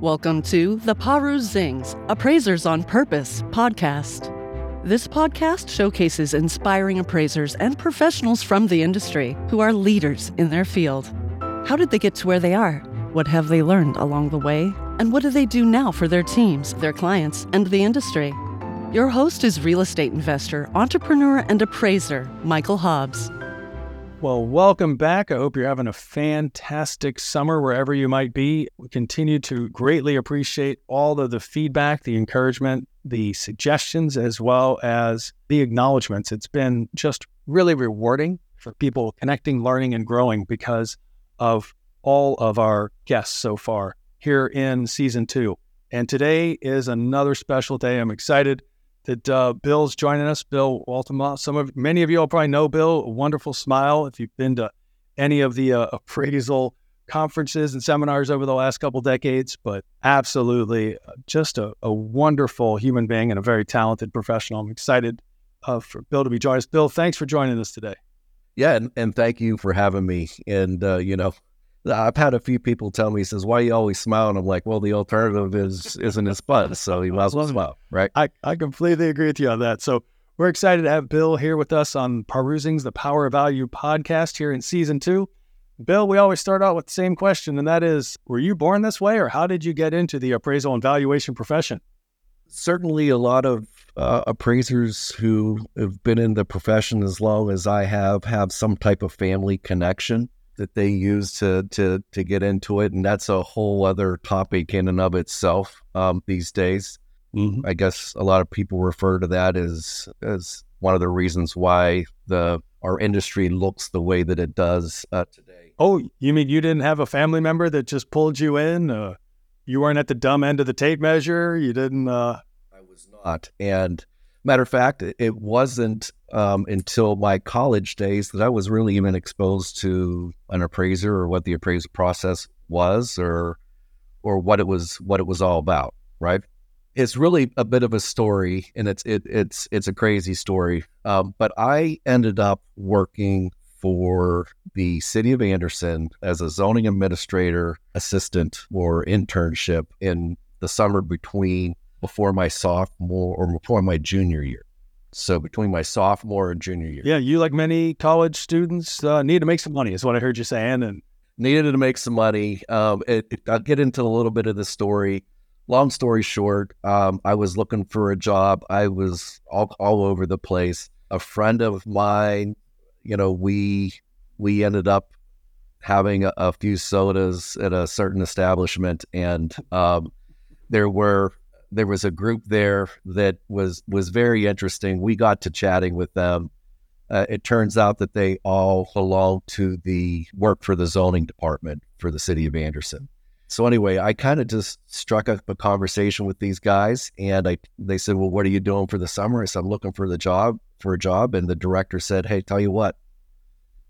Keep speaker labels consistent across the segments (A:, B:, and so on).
A: Welcome to the Paru Zings Appraisers on Purpose podcast. This podcast showcases inspiring appraisers and professionals from the industry who are leaders in their field. How did they get to where they are? What have they learned along the way? And what do they do now for their teams, their clients, and the industry? Your host is real estate investor, entrepreneur, and appraiser, Michael Hobbs.
B: Well, welcome back. I hope you're having a fantastic summer wherever you might be. We continue to greatly appreciate all of the feedback, the encouragement, the suggestions, as well as the acknowledgments. It's been just really rewarding for people connecting, learning, and growing because of all of our guests so far here in season two. And today is another special day. I'm excited that uh, Bill's joining us. Bill Waltenbaugh. Some of many of you all probably know Bill. A wonderful smile. If you've been to any of the uh, appraisal conferences and seminars over the last couple decades, but absolutely uh, just a, a, wonderful human being and a very talented professional. I'm excited uh, for Bill to be joining us. Bill, thanks for joining us today.
C: Yeah, and, and thank you for having me. And uh, you know, I've had a few people tell me, he says, why you always smile? And I'm like, well, the alternative is, isn't as fun. So you might as well smile, right?
B: I, I completely agree with you on that. So we're excited to have Bill here with us on Perusing's The Power of Value podcast here in season two. Bill, we always start out with the same question, and that is, were you born this way or how did you get into the appraisal and valuation profession?
C: Certainly a lot of uh, appraisers who have been in the profession as long as I have have some type of family connection that they use to to to get into it, and that's a whole other topic in and of itself um, these days. Mm-hmm. I guess a lot of people refer to that as as one of the reasons why the our industry looks the way that it does uh, today.
B: Oh, you mean you didn't have a family member that just pulled you in? Uh, you weren't at the dumb end of the tape measure. You didn't. Uh...
C: I was not, and matter of fact, it wasn't um, until my college days that I was really even exposed to an appraiser or what the appraisal process was or or what it was what it was all about, right? It's really a bit of a story, and it's it, it's it's a crazy story. Um, but I ended up working for the city of Anderson as a zoning administrator assistant or internship in the summer between before my sophomore or before my junior year. So between my sophomore and junior year.
B: Yeah, you like many college students uh, need to make some money, is what I heard you saying, and
C: needed to make some money. Um, it, it, I'll get into a little bit of the story. Long story short, um, I was looking for a job. I was all, all over the place. A friend of mine, you know, we we ended up having a, a few sodas at a certain establishment, and um, there were there was a group there that was was very interesting. We got to chatting with them. Uh, it turns out that they all belong to the work for the zoning department for the city of Anderson. So anyway, I kind of just struck up a conversation with these guys, and I they said, "Well, what are you doing for the summer?" I said, "I'm looking for the job for a job," and the director said, "Hey, tell you what,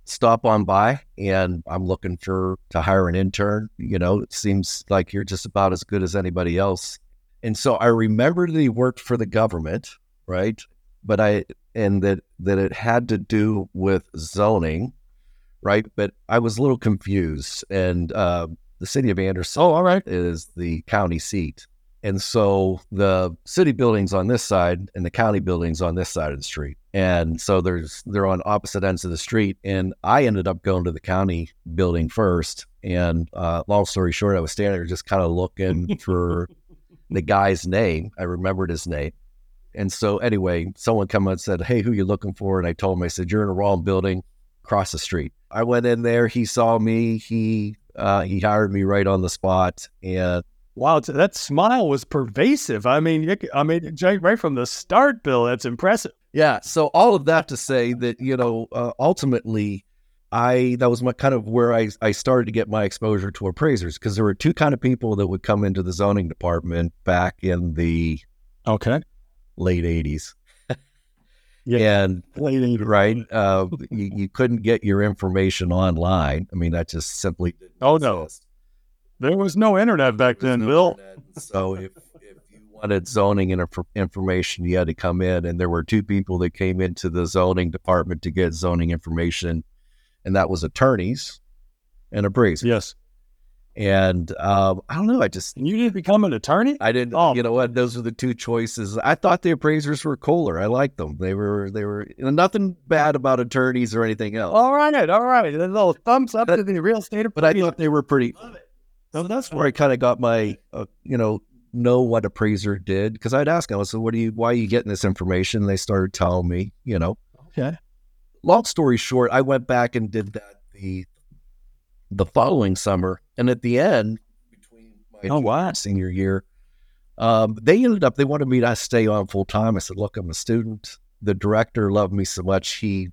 C: stop on by, and I'm looking for to hire an intern. You know, it seems like you're just about as good as anybody else." And so I remember that he worked for the government, right? But I and that that it had to do with zoning, right? But I was a little confused. And uh, the city of Anderson,
B: oh, all right,
C: is the county seat, and so the city buildings on this side and the county buildings on this side of the street. And so there's they're on opposite ends of the street. And I ended up going to the county building first. And uh, long story short, I was standing there just kind of looking for the guy's name. I remembered his name. And so anyway, someone come up and said, Hey, who you looking for? And I told him, I said, You're in a wrong building across the street. I went in there, he saw me, he uh, he hired me right on the spot. And
B: wow, that smile was pervasive. I mean, I mean, right from the start, Bill, that's impressive.
C: Yeah. So all of that to say that, you know, uh, ultimately I that was my kind of where I, I started to get my exposure to appraisers because there were two kind of people that would come into the zoning department back in the
B: okay
C: late eighties. yeah, and late 80s. right, uh, you, you couldn't get your information online. I mean, that just simply
B: oh no, there was no internet back then, no Bill.
C: Internet. So if if you wanted zoning and information, you had to come in, and there were two people that came into the zoning department to get zoning information and that was attorneys and appraisers.
B: Yes.
C: And um, I don't know. I just
B: And you didn't become an attorney?
C: I didn't.
B: Oh.
C: You know what? Those are the two choices. I thought the appraisers were cooler. I liked them. They were. They were you know, nothing bad about attorneys or anything else.
B: All right, all right. A little thumbs up to the real estate
C: but I thought they were pretty. So that's where I kind of got my, uh, you know, know what appraiser did because I'd ask them. I said, "What are you? Why are you getting this information?" And they started telling me. You know,
B: Okay.
C: Long story short, I went back and did that the the following summer, and at the end, between my
B: Oh, wow.
C: senior year, um, they ended up they wanted me to stay on full time. I said, "Look, I'm a student." The director loved me so much he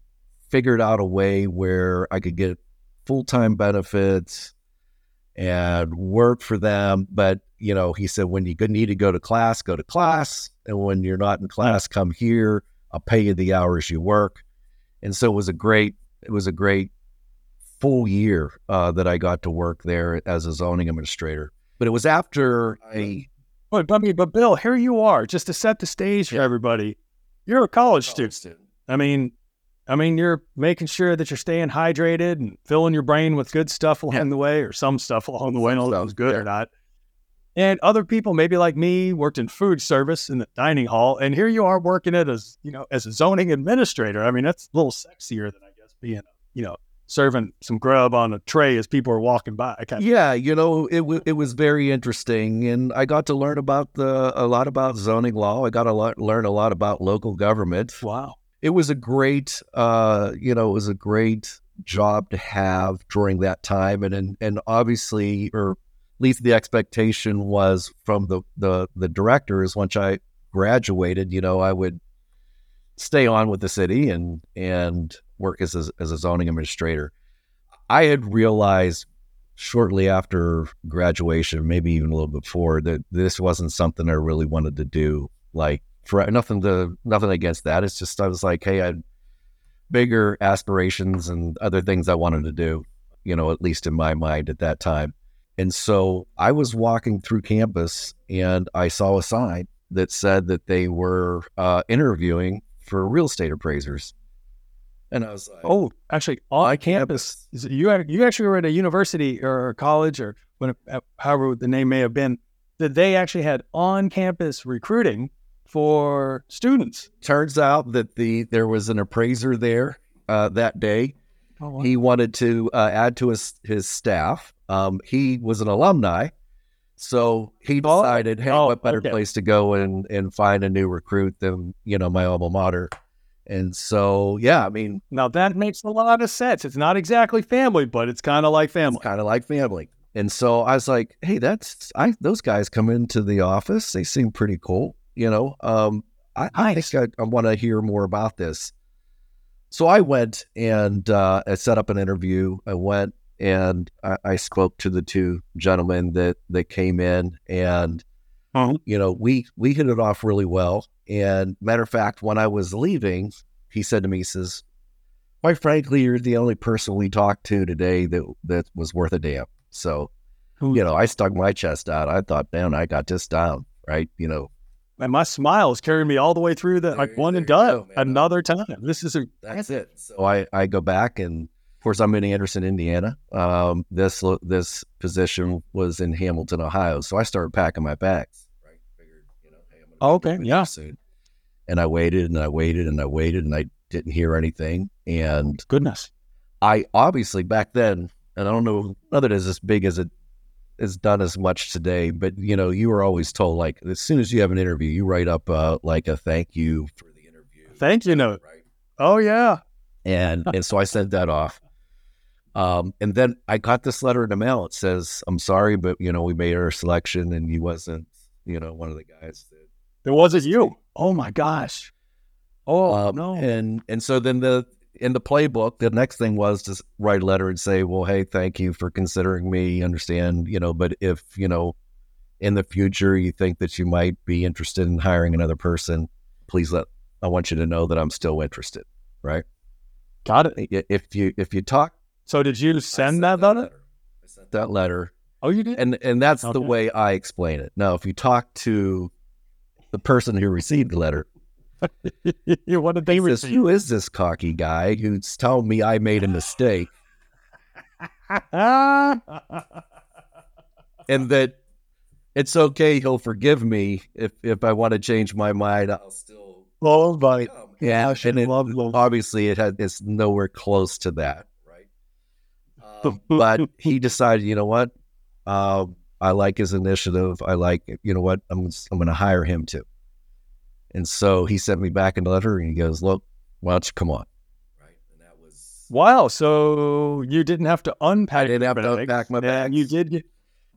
C: figured out a way where I could get full time benefits and work for them. But you know, he said, when you need to go to class, go to class, and when you're not in class, come here. I'll pay you the hours you work. And so it was a great, it was a great full year uh, that I got to work there as a zoning administrator. But it was after I
B: But, but, I mean, but Bill, here you are, just to set the stage for everybody. You're a college student. I mean, I mean, you're making sure that you're staying hydrated and filling your brain with good stuff along
C: Yeah.
B: the way, or some stuff along the way. I don't know if it's good
C: Yeah.
B: or not. And other people, maybe like me, worked in food service in the dining hall, and here you are working it as you know as a zoning administrator. I mean, that's a little sexier than I guess being, you know, serving some grub on a tray as people are walking by. Kind of,
C: Yeah, you know, it w- it was very interesting, and I got to learn about the a lot about zoning law. I got to lot, learn a lot about local government.
B: wow.
C: It was a great, uh, you know, it was a great job to have during that time, and and, and obviously, or least the expectation was from the the the directors once I graduated, you know, I would stay on with the city and and work as a, as a zoning administrator. I had realized shortly after graduation, maybe even a little before, that this wasn't something I really wanted to do. Like for nothing to nothing against that. It's just I was like, hey, I had bigger aspirations and other things I wanted to do, you know, at least in my mind at that time. And so I was walking through campus and I saw a sign that said that they were uh, interviewing for real estate appraisers. And I was like,
B: Oh, actually, on campus. Is you you actually were at a university or a college or when uh, however the name may have been that they actually had on campus recruiting for students.
C: turns out that the there was an appraiser there uh, that day.
B: Oh,
C: He wanted to uh, add to his his staff. Um, he was an alumni, so he
B: Oh,
C: decided, hey,
B: oh,
C: what better
B: okay.
C: place to go and and find a new recruit than you know my alma mater. And so, yeah, I mean,
B: now that makes a lot of sense. It's not exactly family, but it's kind of like family.
C: kind of like family. And so I was like, hey, that's I those guys come into the office. They seem pretty cool, you know. Um, I, I think I, I want to hear more about this. So I went and uh, I set up an interview. I went and I, I spoke to the two gentlemen that that came in, and
B: Uh-huh.
C: you know, we we hit it off really well. And matter of fact, when I was leaving, he said to me, he says, "Quite frankly, you're the only person we talked to today that that was worth a damn." So, you know, I stuck my chest out. I thought, man, I got this down, right? You know,
B: And my smile is carrying me all the way through the like
C: There-
B: one and done.
C: go.
B: Another time. This is a
C: that's it. So I, I go back and of course I'm in Anderson, Indiana. Um, this this position was in Hamilton, Ohio. So I started packing my bags. Right, figured you know, hey, I'm
B: Okay, yeah.
C: soon. And I waited and I waited and I waited and I didn't hear anything. And
B: goodness.
C: I obviously back then, and I don't know whether it is as big as it is done as much today, but you know, you were always told like as soon as you have an interview, you write up uh, like a thank you for the interview.
B: Thank you note.
C: Right
B: Oh yeah.
C: and and so I sent that off. Um, and then I got this letter in the mail. It says, "I'm sorry, but you know we made our selection, and you wasn't, you know, one of the guys that."
B: It wasn't you. Oh my gosh. Oh
C: Um,
B: no.
C: And and so then the in the playbook, the next thing was to write a letter and say, "Well, hey, thank you for considering me. Understand, you know, but if you know, in the future, you think that you might be interested in hiring another person, please let I want you to know that I'm still interested." Right?
B: Got it.
C: If you if you talk
B: So did you send
C: sent
B: that letter?
C: I sent that letter,
B: Oh, you did.
C: and and that's the way I explain it. Now, if you talk to the person who received the letter,
B: what did they
C: says,
B: receive?
C: "Who is this cocky guy who's telling me I made a mistake?" and that it's okay. He'll forgive me if if I want to change my mind. I'll still
B: Well, buddy. Yeah,
C: and it,
B: love love.
C: obviously it had it's nowhere close to that, but he decided, you know what? Um, I like his initiative. I like, you know what? I'm I'm going to hire him too. And so he sent me back a letter, and he goes, "Look, why don't you come on?" Right, and that was
B: Wow. So you didn't have to unpack.
C: I didn't have to
B: bags,
C: unpack my
B: and You did,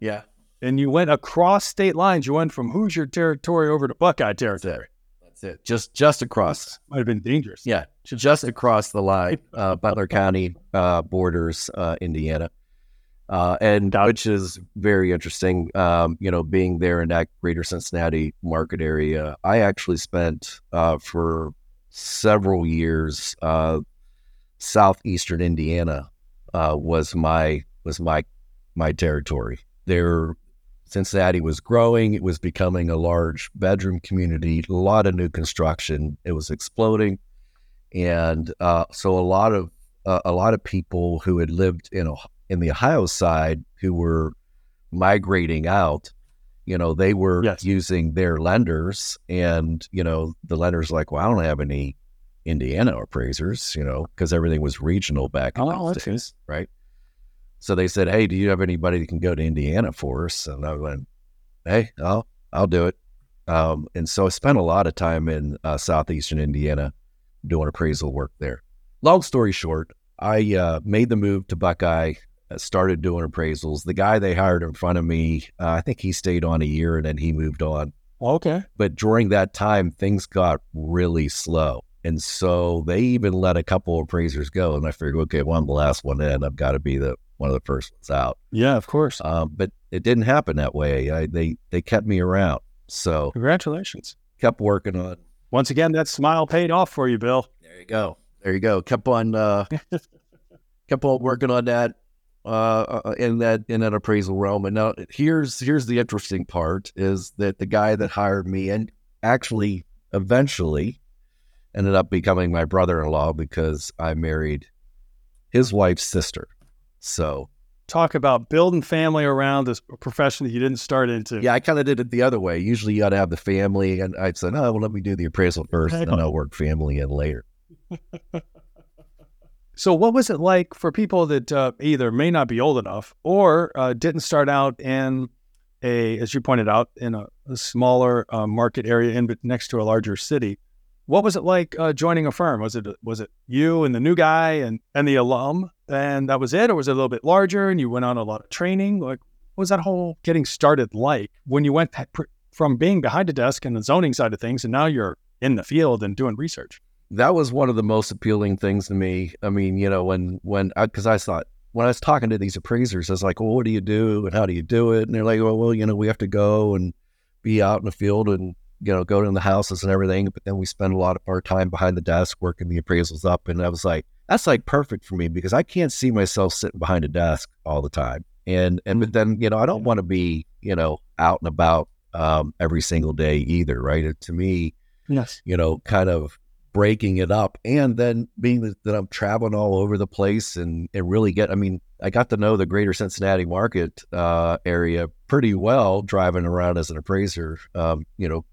C: yeah,
B: and you went across state lines. You went from Hoosier territory over to Buckeye territory.
C: That's it. Just just across.
B: Might have been dangerous.
C: Yeah, just across the line, uh, Butler County uh, borders, uh, Indiana, uh, and which is very interesting. Um, you know, being there in that greater Cincinnati market area, I actually spent uh, for several years. Uh, southeastern Indiana uh, was my was my my territory. There, Cincinnati was growing. It was becoming a large bedroom community. A lot of new construction. It was exploding and uh, so a lot of uh, a lot of people who had lived in Ohio, in the Ohio side who were migrating out, you know, they were
B: Yes.
C: using their lenders, and you know, the lenders like, well, I don't have any Indiana appraisers, you know, because everything was regional back in
B: Oh,
C: those days, right? So they said, "Hey, do you have anybody that can go to Indiana for us?" And I went, "Hey, I'll I'll do it." Um, and so I spent a lot of time in uh, southeastern Indiana doing appraisal work there. Long story short, I uh, made the move to Buckeye, uh, started doing appraisals. The guy they hired in front of me, uh, I think he stayed on a year and then he moved on.
B: Okay.
C: But during that time, things got really slow. And so they even let a couple of appraisers go. And I figured, okay, well, I'm the last one in. I've got to be the one of the first ones out.
B: Yeah, of course.
C: Um, but it didn't happen that way. I, they they kept me around, so
B: Congratulations.
C: kept working on.
B: Once again, that smile paid off for you, Bill.
C: There you go. There you go. Kept on uh, kept on working on that uh, uh, in that in that appraisal realm. And now here's here's the interesting part is that the guy that hired me and actually eventually ended up becoming my brother-in-law because I married his wife's sister. So
B: Talk about building family around this profession that you didn't start into.
C: yeah, I kind of did it the other way. Usually you got to have the family, and I said, oh well, let me do the appraisal first, and then I'll work family in later.
B: So, what was it like for people that uh, either may not be old enough or uh, didn't start out in a, as you pointed out, in a, a smaller uh, market area in next to a larger city? What was it like uh, joining a firm? Was it was it you and the new guy and and the alum, and that was it, or was it a little bit larger and you went on a lot of training? Like, what was that whole getting started like when you went from being behind a desk and the zoning side of things, and now you're in the field and doing research?
C: that was one of the most appealing things to me. I mean, you know, when when because I, thought when I was talking to these appraisers, I was like, "Well, what do you do and how do you do it?" And they're like, "Well, well, you know, we have to go and be out in the field and you know go to the houses and everything, but then we spend a lot of our time behind the desk working the appraisals up." And I was like, "That's like perfect for me because I can't see myself sitting behind a desk all the time." And and but then you know, I don't want to be you know out and about um, every single day either, right? It, to me,
B: Yes.
C: you know, kind of breaking it up and then being that, that I'm traveling all over the place and, and really get, I mean, I got to know the greater Cincinnati market uh, area pretty well driving around as an appraiser, um, you know,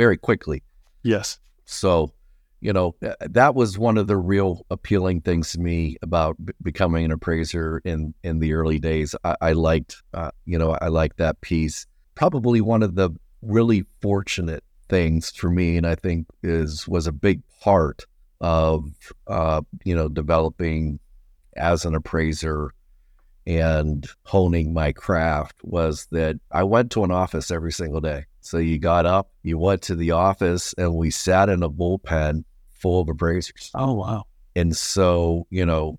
C: very quickly.
B: Yes.
C: So, you know, that was one of the real appealing things to me about b- becoming an appraiser in, in the early days. I, I liked, uh, you know, I liked that piece. Probably one of the really fortunate things for me, and I think is was a big part of, uh, you know, developing as an appraiser and honing my craft was that I went to an office every single day. So you got up, you went to the office, and we sat in a bullpen full of appraisers.
B: Oh wow.
C: And so, you know,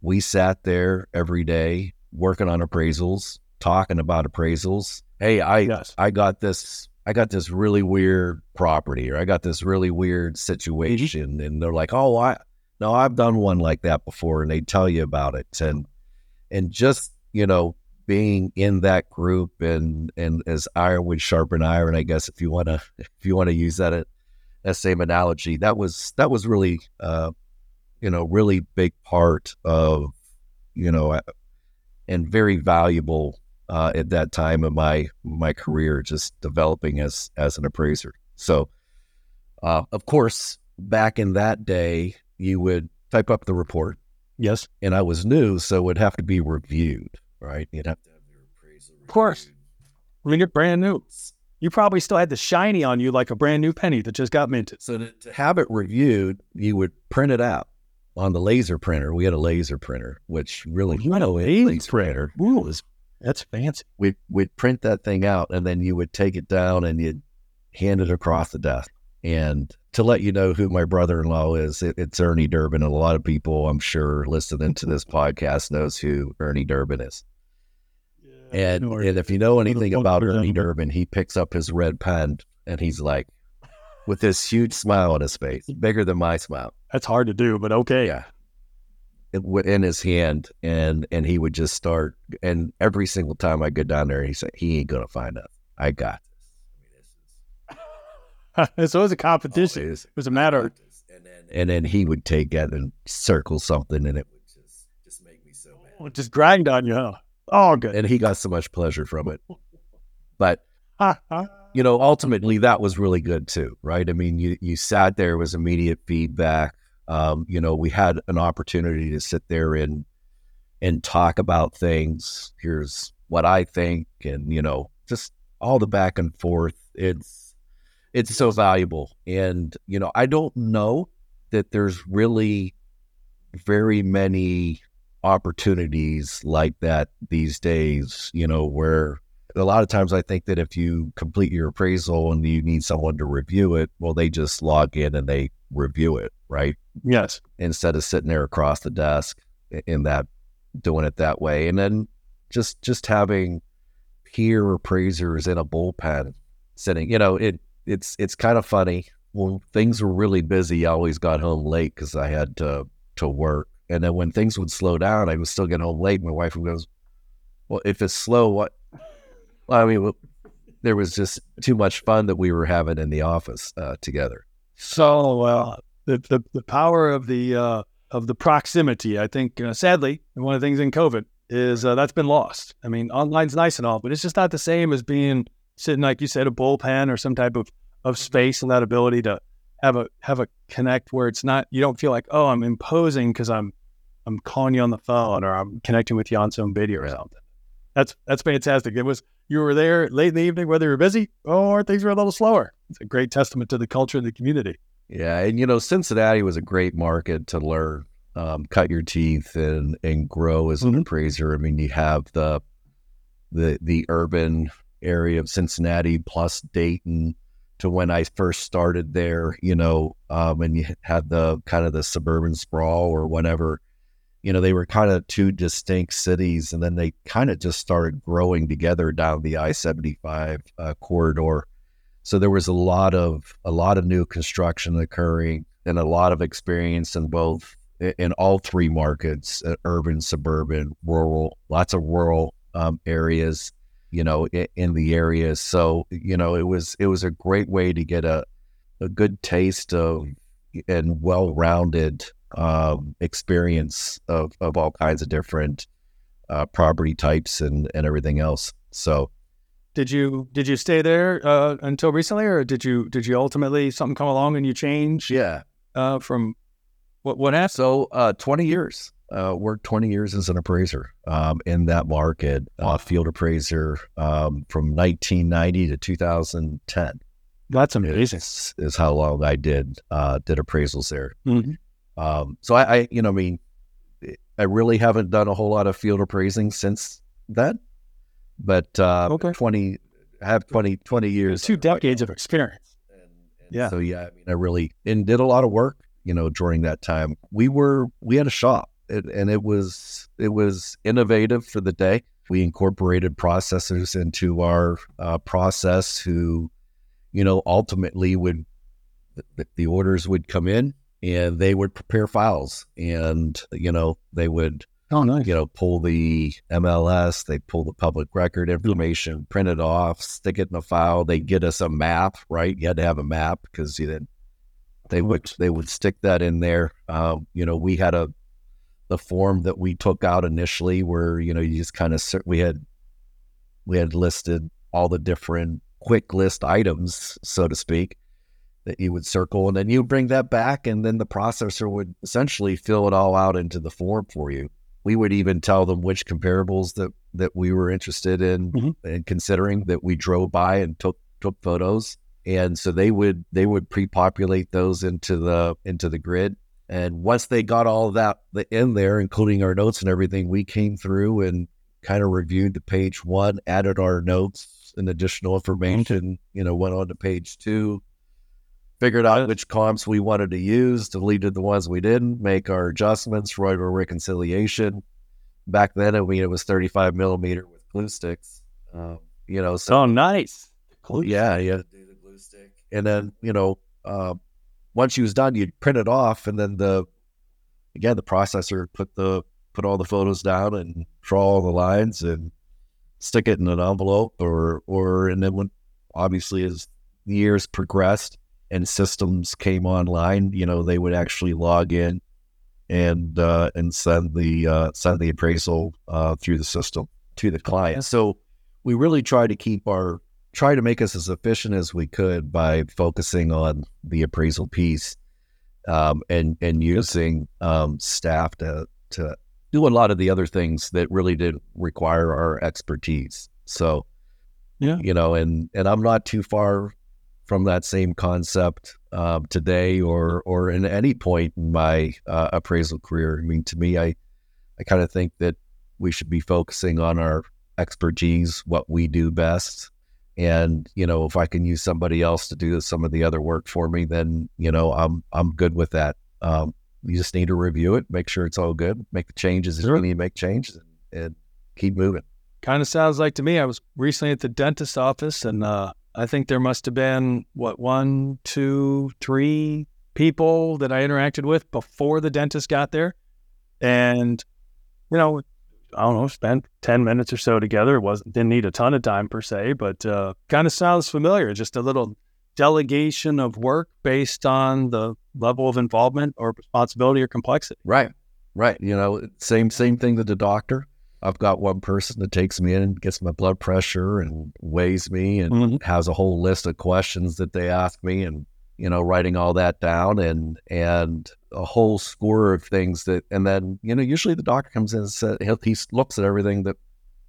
C: we sat there every day working on appraisals, talking about appraisals. Hey, I
B: Yes.
C: I got this I got this really weird property or I got this really weird mm-hmm. situation and they're like, "Oh, I no, I've done one like that before." And they tell you about it and and just, you know, being in that group and and as iron would sharpen iron, I guess if you want to if you want to use that that same analogy, that was that was really uh you know, really big part of, you know, uh, and very valuable uh, at that time of my my career, just developing as as an appraiser. So, uh, of course, back in that day, you would type up the report,
B: Yes.
C: and I was new, so it would have to be reviewed, right? You'd have to have your appraisal.
B: Of course. I mean, you're brand new. You probably still had the shiny on you like a brand new penny that just got minted.
C: So to, to have it reviewed, you would print it out on the laser printer. We had a laser printer, which really oh,
B: You had a laser printer. Ooh, was, that's fancy.
C: we we'd print that thing out and then you would take it down and you'd hand it across the desk. And to let you know who my brother-in-law is, it, it's Ernie Durbin. And a lot of people, I'm sure, listening to this podcast knows who Ernie Durbin is. And, and if you know anything about Ernie? Durbin, he picks up his red pen and he's like, with this huge smile on his face, bigger than my smile.
B: That's hard to do, but okay.
C: Yeah. It, in his hand, and and he would just start. And every single time I go down there, he said, "He ain't gonna find us. I got this."
B: so it was a competition.
C: Always.
B: It was a matter of
C: And then and then he would take it and circle something, and it would just just make me so mad.
B: just grind on you, huh? Oh, good.
C: And he got so much pleasure from it. But
B: ha.
C: you know, ultimately that was really good too, right? I mean, you you sat there it was immediate feedback. Um, you know, we had an opportunity to sit there and and talk about things. Here's what I think, and you know, just all the back and forth. It's it's so valuable, and you know, I don't know that there's really very many opportunities like that these days. You know, where a lot of times I think that if you complete your appraisal and you need someone to review it, well, they just log in and they review it, right?
B: Yes.
C: Instead of sitting there across the desk in that doing it that way. And then just just having peer appraisers in a bullpen sitting, you know, it it's it's kind of funny. When things were really busy, I always got home late because I had to to work. And then when things would slow down, I would still get home late. My wife would goes, Well, if it's slow, what well, I mean, well, there was just too much fun that we were having in the office uh, together.
B: So uh, the, the the power of the uh, of the proximity, I think, uh, sadly, one of the things in COVID is uh, that's been lost. I mean, online's nice and all, but it's just not the same as being sitting, like you said, a bullpen or some type of of space and that ability to have a have a connect where it's not you don't feel like oh I'm imposing because I'm I'm calling you on the phone or I'm connecting with you on some video or something. That's that's fantastic. It was you were there late in the evening, whether you were busy or things were a little slower. It's a great testament to the culture of the community.
C: Yeah, and you know, Cincinnati was a great market to learn, um, cut your teeth, and and grow as an
B: Mhm.
C: appraiser. I mean, you have the the the urban area of Cincinnati plus Dayton to when I first started there. You know, um, and you had the kind of the suburban sprawl or whatever. You know, they were kind of two distinct cities, and then they kind of just started growing together down the I seventy five uh, corridor. So there was a lot of a lot of new construction occurring and a lot of experience in both in all three markets: uh, urban, suburban, rural. Lots of rural um, areas, you know, in, in the areas. So you know, it was it was a great way to get a a good taste of and well-rounded um, experience of of all kinds of different uh, property types and and everything else. So
B: Did you did you stay there uh, until recently, or did you did you ultimately something come along and you change
C: yeah,
B: uh, from what what happened?
C: So, uh, 20 years. Uh, worked 20 years as an appraiser um, in that market, uh, field appraiser um, from 1990 to 2010
B: That's amazing.
C: is, is how long I did uh, did appraisals there.
B: Mhm.
C: Um, so I, I, you know, I mean, I really haven't done a whole lot of field appraising since then, but uh,
B: Okay.
C: 20, I have 20, 20 years.
B: Two decades of experience.
C: And, and
B: Yeah.
C: So yeah, I mean, I really and did a lot of work. You know, during that time, we were we had a shop, it, and it was it was innovative for the day. We incorporated processors into our uh, process, who, you know, ultimately would the, the orders would come in and they would prepare files, and you know they would
B: Oh, nice.
C: you know, pull the MLS, they pull the public record information, print it off, stick it in a file. They get us a map, right? You had to have a map because you didn't. They would they would stick that in there. Um, you know, we had a the form that we took out initially, where you know you just kind of we had we had listed all the different quick list items, so to speak, that you would circle, and then you bring that back, and then the processor would essentially fill it all out into the form for you. We would even tell them which comparables that that we were interested in
B: Mhm.
C: and considering that we drove by and took took photos, and so they would they would pre-populate those into the into the grid. And once they got all that in there, including our notes and everything, we came through and kind of reviewed the page one, added our notes and additional information, you know, went on to page two, figured out which comps we wanted to use, deleted the ones we didn't, make our adjustments, write our reconciliation. Back then, I mean, it was 35 millimeter with glue sticks, um, you know, so
B: Oh, nice.
C: yeah, yeah. do the glue stick. And then, you know, uh, once you was done, you'd print it off and then the again the processor put the put all the photos down and draw all the lines and stick it in an envelope or or and then when obviously as the years progressed and systems came online, you know, they would actually log in and uh, and send the uh, send the appraisal uh, through the system to the client. So we really try to keep our try to make us as efficient as we could by focusing on the appraisal piece um, and and using um, staff to to do a lot of the other things that really did require our expertise. So
B: Yeah.
C: you know, and and I'm not too far from that same concept um, today or or in any point in my uh, appraisal career. I mean, to me, I I kind of think that we should be focusing on our expertise, what we do best, and you know, if I can use somebody else to do some of the other work for me, then you know, I'm I'm good with that. Um, you just need to review it, make sure it's all good, make the changes if you need to make changes, and, and keep moving.
B: Kind of sounds like to me. I was recently at the dentist office, and uh, I think there must have been what one, two, three people that I interacted with before the dentist got there, and you know, I don't know, spent ten minutes or so together. It wasn't didn't need a ton of time per se, but uh, kind of sounds familiar. Just a little delegation of work based on the level of involvement or responsibility or complexity.
C: Right, right. You know, same same thing to the doctor. I've got one person that takes me in and gets my blood pressure and weighs me and
B: Mhm.
C: has a whole list of questions that they ask me and you know writing all that down and and a whole score of things that and then you know usually the doctor comes in and says he looks at everything that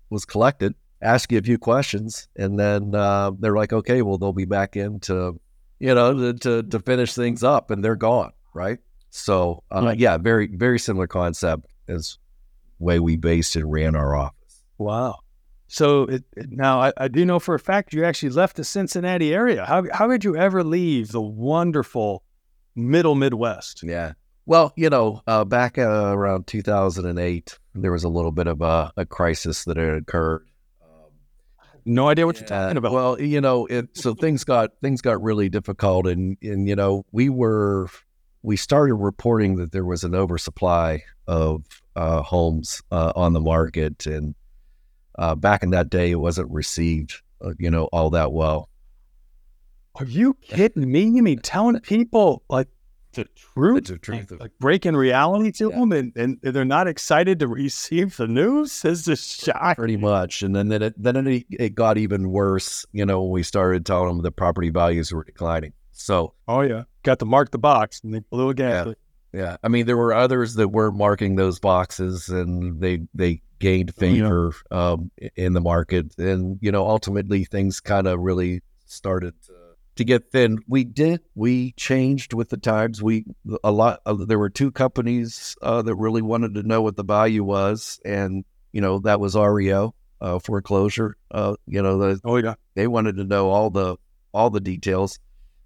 C: was collected ask you a few questions and then uh, they're like okay well they'll be back in to you know to, to, to finish things up and they're gone right so uh,
B: Right.
C: yeah very very similar concept as way we based and ran our office
B: Wow. So it, it- now I, I do know for a fact you actually left the Cincinnati area. How how did you ever leave the wonderful middle Midwest?
C: Yeah. Well, you know, uh, back uh, around 2008, there was a little bit of a, a crisis that had occurred. Um,
B: No idea what you're talking about.
C: Well, you know, it, so things got things got really difficult, and and you know, we were we started reporting that there was an oversupply of uh, homes uh, on the market, and uh, back in that day, it wasn't received, uh, you know, all that well.
B: Are you kidding me? You mean telling people like the truth,
C: The truth of-
B: like breaking reality to
C: Yeah.
B: them, and, and they're not excited to receive the news? This is shocking.
C: pretty much. And then it then it, it got even worse. You know, when we started telling them the property values were declining. So
B: Oh yeah, got to mark the box, and they blew a
C: Yeah.
B: gasket.
C: yeah, I mean, there were others that were marking those boxes, and they they gained
B: Oh, yeah.
C: favor um, in the market, and you know, ultimately things kind of really started to, to get thin. We did we changed with the times. We a lot. Uh, there were two companies uh, that really wanted to know what the value was, and you know that was REO uh, foreclosure. Uh, you know the
B: Oh yeah,
C: they wanted to know all the all the details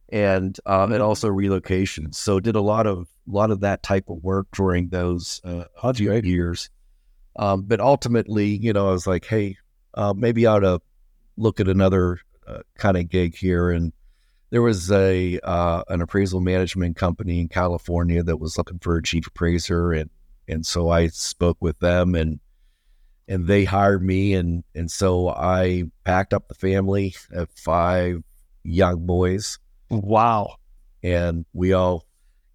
C: and um, and also relocation so did a lot of lot of that type of work during those uh, few years um, but ultimately you know i was like hey uh, maybe i ought to look at another uh, kind of gig here and there was a uh, an appraisal management company in california that was looking for a chief appraiser and and so i spoke with them and and they hired me and and so I packed up the family of five young boys
B: wow.
C: and we all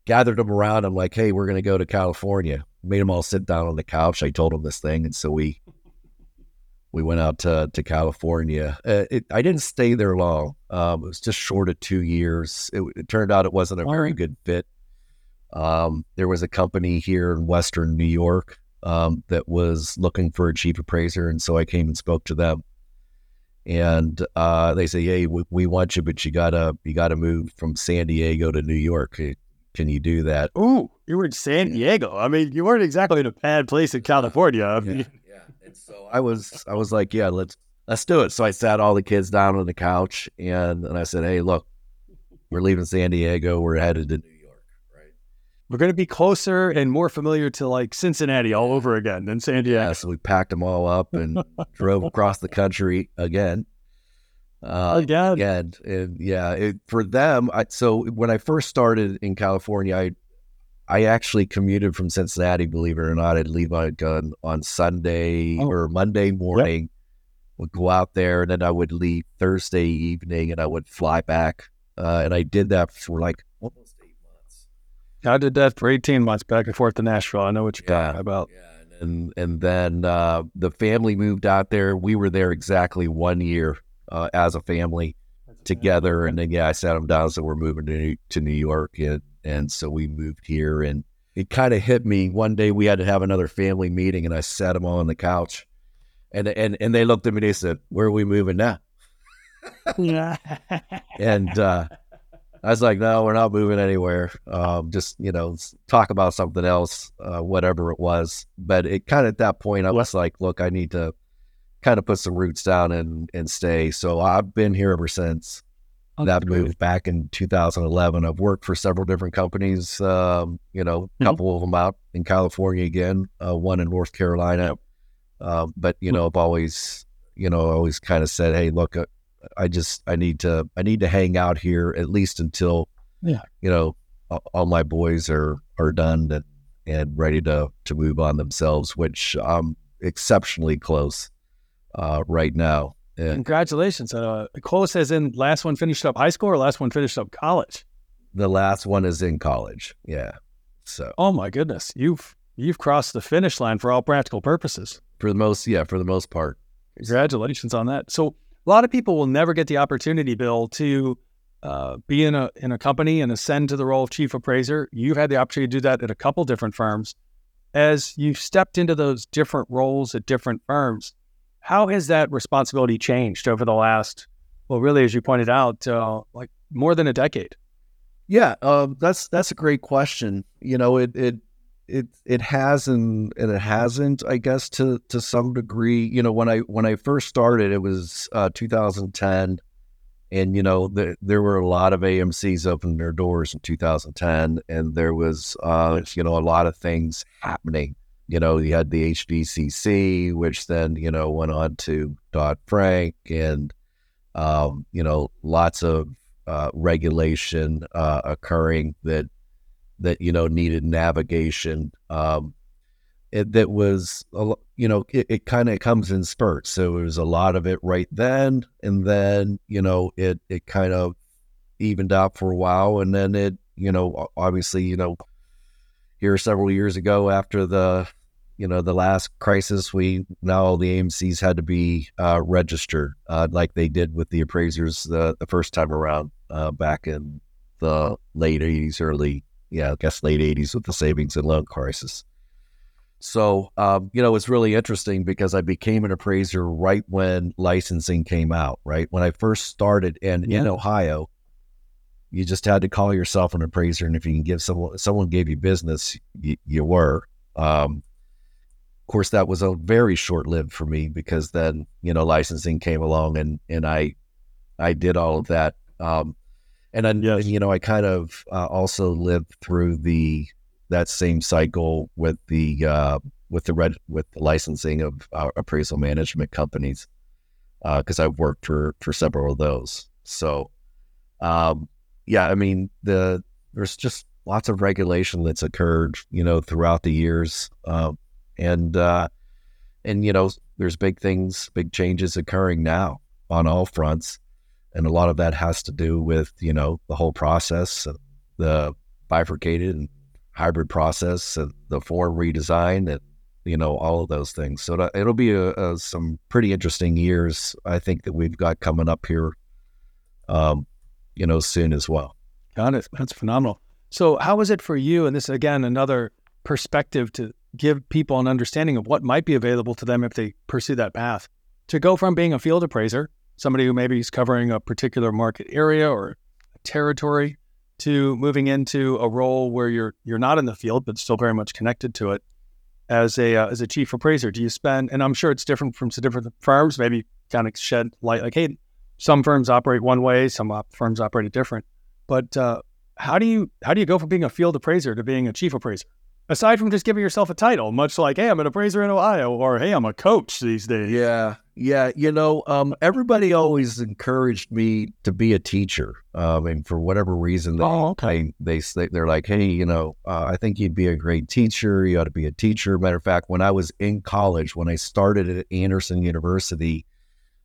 C: gathered them around. I'm like, hey, we're gonna go to California. Made them all sit down on the couch. I told them this thing, and so we we went out to to California. Uh, it, I didn't stay there long. Um, it was just short of two years. It, it turned out it wasn't a very good fit. Um, there was a company here in Western New York um, that was looking for a chief appraiser, and so I came and spoke to them. And uh, they say, "Hey, we, we, want you, but you gotta you gotta move from San Diego to New York. Can you do that?"
B: Ooh, you were in San Diego. I mean, you weren't exactly in a bad place in California.
C: Yeah, yeah. And so I was I was like, "Yeah, let's let's do it." So I sat all the kids down on the couch, and and I said, "Hey, look, we're leaving San Diego. We're headed to New York, right?
B: we're going to be closer and more familiar to like Cincinnati all over again than San Diego.
C: Yeah, so we packed them all up and drove across the country again.
B: Uh, again,
C: again, and yeah, it, for them. I, so when I first started in California, I I actually commuted from Cincinnati. Believe it or not, I'd leave on gun on Sunday oh. or Monday morning. Yep. Would go out there, and then I would leave Thursday evening, and I would fly back. Uh, and I did that for like almost eight months.
B: I did that for 18 months back and forth to Nashville. I know what you're yeah, talking about.
C: Yeah. And, and then uh, the family moved out there. We were there exactly one year uh, as a family together. And then, yeah, I sat them down. So we're moving to, to New York. And, and so we moved here. And it kind of hit me one day. We had to have another family meeting, and I sat them all on the couch. And, and, and they looked at me, they said, Where are we moving now? and, uh, I was like, no, we're not moving anywhere. Um, just, you know, talk about something else, uh, whatever it was. But it kind of at that point, I was like, look, I need to kind of put some roots down and, and stay. So I've been here ever since oh, that moved back in 2011. I've worked for several different companies, um, you know, a mm-hmm. couple of them out in California again, uh, one in North Carolina. Uh, but, you know, I've always, you know, always kind of said, hey, look, uh, I just I need to I need to hang out here at least until
B: yeah
C: you know all my boys are are done and and ready to to move on themselves, which I'm exceptionally close uh, right now.
B: And Congratulations! Uh, close as in last one finished up high school or last one finished up college.
C: The last one is in college. Yeah. So.
B: Oh my goodness, you've you've crossed the finish line for all practical purposes.
C: For the most, yeah, for the most part.
B: Congratulations on that. So, a lot of people will never get the opportunity, Bill, to uh, be in a in a company and ascend to the role of chief appraiser. You've had the opportunity to do that at a couple different firms. As you've stepped into those different roles at different firms, how has that responsibility changed over the last, well, really, as you pointed out, uh, like more than a decade?
C: Yeah, um, that's that's a great question. You know, it it it it has and, and it hasn't i guess to to some degree you know when i when i first started it was uh, 2010 and you know the, there were a lot of amcs opening their doors in 2010 and there was uh, you know a lot of things happening you know you had the hvcc which then you know went on to dodd frank and um, you know lots of uh, regulation uh, occurring that that you know needed navigation. Um, it, that was you know it, it kind of comes in spurts. So it was a lot of it right then, and then you know it it kind of evened out for a while, and then it you know obviously you know here several years ago after the you know the last crisis we now all the amcs had to be uh, registered uh, like they did with the appraisers the, the first time around uh, back in the late 80s early yeah, I guess late 80s with the savings and loan crisis. So, um, you know, it's really interesting because I became an appraiser right when licensing came out, right? When I first started and yeah. in Ohio, you just had to call yourself an appraiser. And if you can give someone, someone gave you business, you, you were. Um, of course, that was a very short lived for me because then, you know, licensing came along and, and I, I did all of that. Um, and then yes. you know I kind of uh, also lived through the that same cycle with the uh, with the red with the licensing of uh, appraisal management companies because uh, I've worked for for several of those. So um, yeah, I mean the there's just lots of regulation that's occurred you know throughout the years um, and uh, and you know there's big things big changes occurring now on all fronts and a lot of that has to do with you know the whole process, the bifurcated and hybrid process, and the form redesign, and you know, all of those things. So it'll be a, a, some pretty interesting years, I think, that we've got coming up here, um, you know, soon as well.
B: Got it. That's phenomenal. So, how was it for you? And this, again, another perspective to give people an understanding of what might be available to them if they pursue that path. To go from being a field appraiser, somebody who maybe is covering a particular market area or territory, to moving into a role where you're you're not in the field but still very much connected to it as a uh, as a chief appraiser? Do you spend? And I'm sure it's different from different firms. Maybe kind of shed light like, hey, some firms operate one way, some op- firms operate a different. But uh, how do you how do you go from being a field appraiser to being a chief appraiser? Aside from just giving yourself a title, much like, hey, I'm an appraiser in Ohio, or hey, I'm a coach these days.
C: Yeah, yeah. You know, um, everybody always encouraged me to be a teacher. Um, and for whatever reason, they,
B: oh, okay.
C: they, they they're like, hey, you know, uh, I think you'd be a great teacher. You ought to be a teacher. Matter of fact, when I was in college, when I started at Anderson University,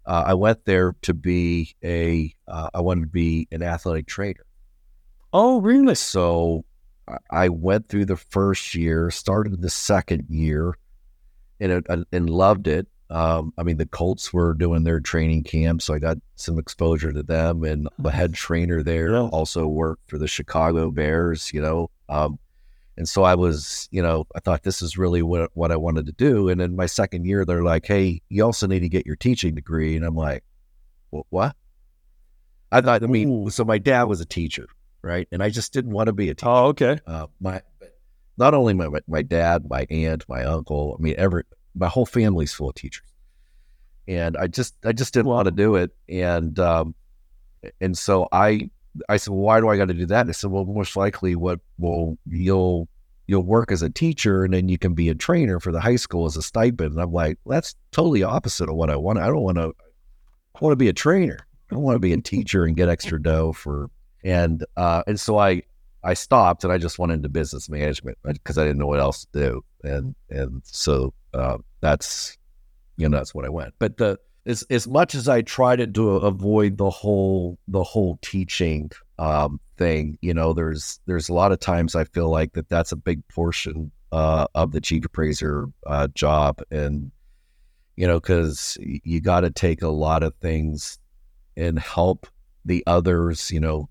C: uh, I went there to be a. Uh, I wanted to be an athletic trainer.
B: Oh, really?
C: So I went through the first year, started the second year, and it, and loved it. Um, I mean, the Colts were doing their training camp, so I got some exposure to them. And the head trainer there yeah. also worked for the Chicago Bears, you know. Um, and so I was, you know, I thought this is really what what I wanted to do. And in my second year, they're like, "Hey, you also need to get your teaching degree." And I'm like, "What?" I thought, I mean, Ooh. so my dad was a teacher, right? And I just didn't want to be a teacher.
B: Oh, okay.
C: Uh, my not only my my dad, my aunt, my uncle. I mean, every my whole family's full of teachers, and I just I just didn't want to do it. And um, and so I I said, well, why do I got to do that? And I said, well, most likely, what will you'll you'll work as a teacher, and then you can be a trainer for the high school as a stipend. And I'm like, that's totally opposite of what I want. I don't want to. I want to be a trainer. I don't want to be a teacher and get extra dough for and uh, and so I I stopped and I just went into business management because I didn't know what else to do, and and so uh, that's you know that's what I went. But the as as much as I tried to do, avoid the whole the whole teaching um, thing, you know, there's there's a lot of times I feel like that that's a big portion uh, of the chief appraiser uh, job, and you know, because you got to take a lot of things and help the others, you know,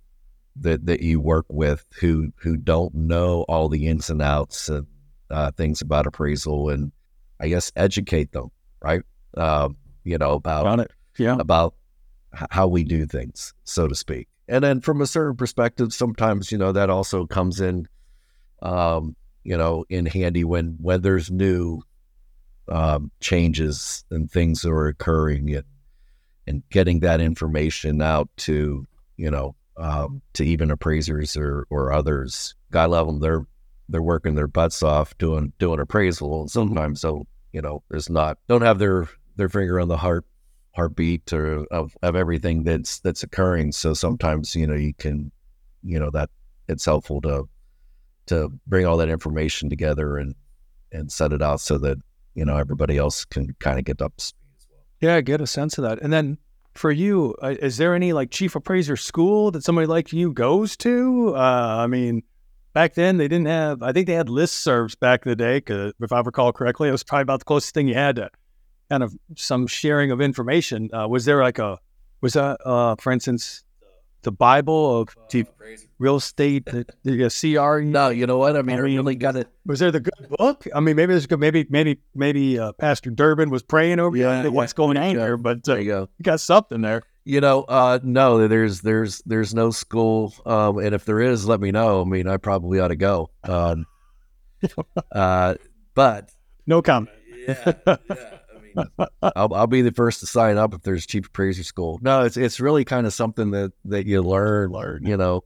C: that that you work with who who don't know all the ins and outs and uh, things about appraisal, and I guess educate them, right? Um, you know about
B: it, yeah,
C: about how we do things, so to speak. And then from a certain perspective, sometimes you know that also comes in, um, you know, in handy when when there's new um, changes and things are occurring, and and getting that information out to you know um, to even appraisers or, or others. God love them, they're they're working their butts off doing doing appraisal, and sometimes so you know there's not don't have their their finger on the heart heartbeat or of, of everything that's that's occurring. So sometimes you know you can you know that it's helpful to to bring all that information together and and set it out so that you know everybody else can kind of get up to speed as well.
B: Yeah, get a sense of that, and then for you, uh, is there any like chief appraiser school that somebody like you goes to? Uh, I mean, back then they didn't have. I think they had listservs back in the day. Cause if I recall correctly, it was probably about the closest thing you had to kind of some sharing of information. Uh, was there like a was that, uh, for instance, the Bible of uh, real estate, the, the CR.
C: No, you know what? I mean, I mean really got it.
B: Was there the good book? I mean, maybe there's good. maybe maybe maybe uh, Pastor Durbin was praying over yeah, yeah what's going on here, but uh, there you go. You got something there.
C: You know, uh, no, there's there's there's no school, um, and if there is, let me know. I mean, I probably ought to go. Um, uh, but
B: no comment.
C: yeah, yeah. I'll, I'll be the first to sign up if there's chief appraiser school. No, it's it's really kind of something that that you learn, learn, you know,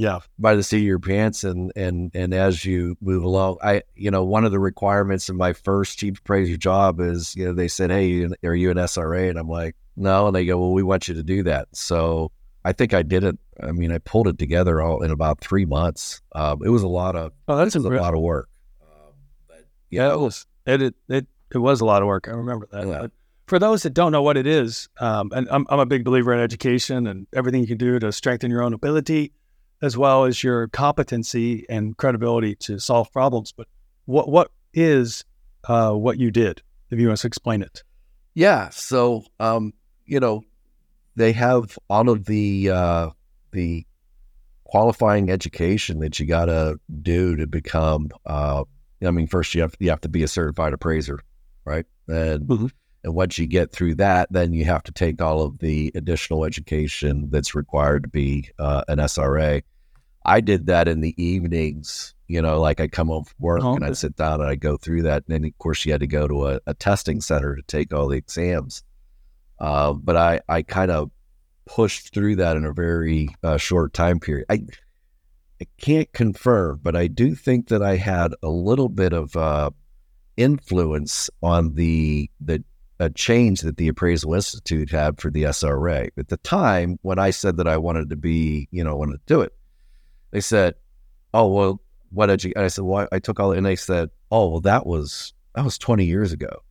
B: yeah,
C: by the seat of your pants, and and and as you move along, I you know one of the requirements of my first chief appraiser job is you know they said, hey, are you an SRA? And I'm like, no, and they go, well, we want you to do that. So I think I did it. I mean, I pulled it together all in about three months. Um, it was a lot of oh, that's a lot of work. Um,
B: but yeah, it was it it, it it was a lot of work. I remember that. Yeah. for those that don't know what it is, um, and I'm, I'm a big believer in education and everything you can do to strengthen your own ability, as well as your competency and credibility to solve problems. But what what is uh, what you did, if you want to explain it.
C: Yeah. So, um, you know, they have all of the uh, the qualifying education that you got to do to become. Uh, I mean, first you have you have to be a certified appraiser, right? And
B: Mhm.
C: and once you get through that, then you have to take all of the additional education that's required to be uh, an SRA. I did that in the evenings. You know, like I'd come home from work
B: Oh,
C: and. I'd sit down and I'd go through that. And then, of course, you had to go to a, a testing center to take all the exams. Uh, but I, I kind of pushed through that in a very uh, short time period. I, I can't confirm, but I do think that I had a little bit of uh, influence on the the a change that the Appraisal Institute had for the SRA. At the time, when I said that I wanted to be, you know, wanted to do it, they said, "Oh, well, what did you?" And I said, "Well, I took all," and they said, "Oh, well, that was that was twenty years ago."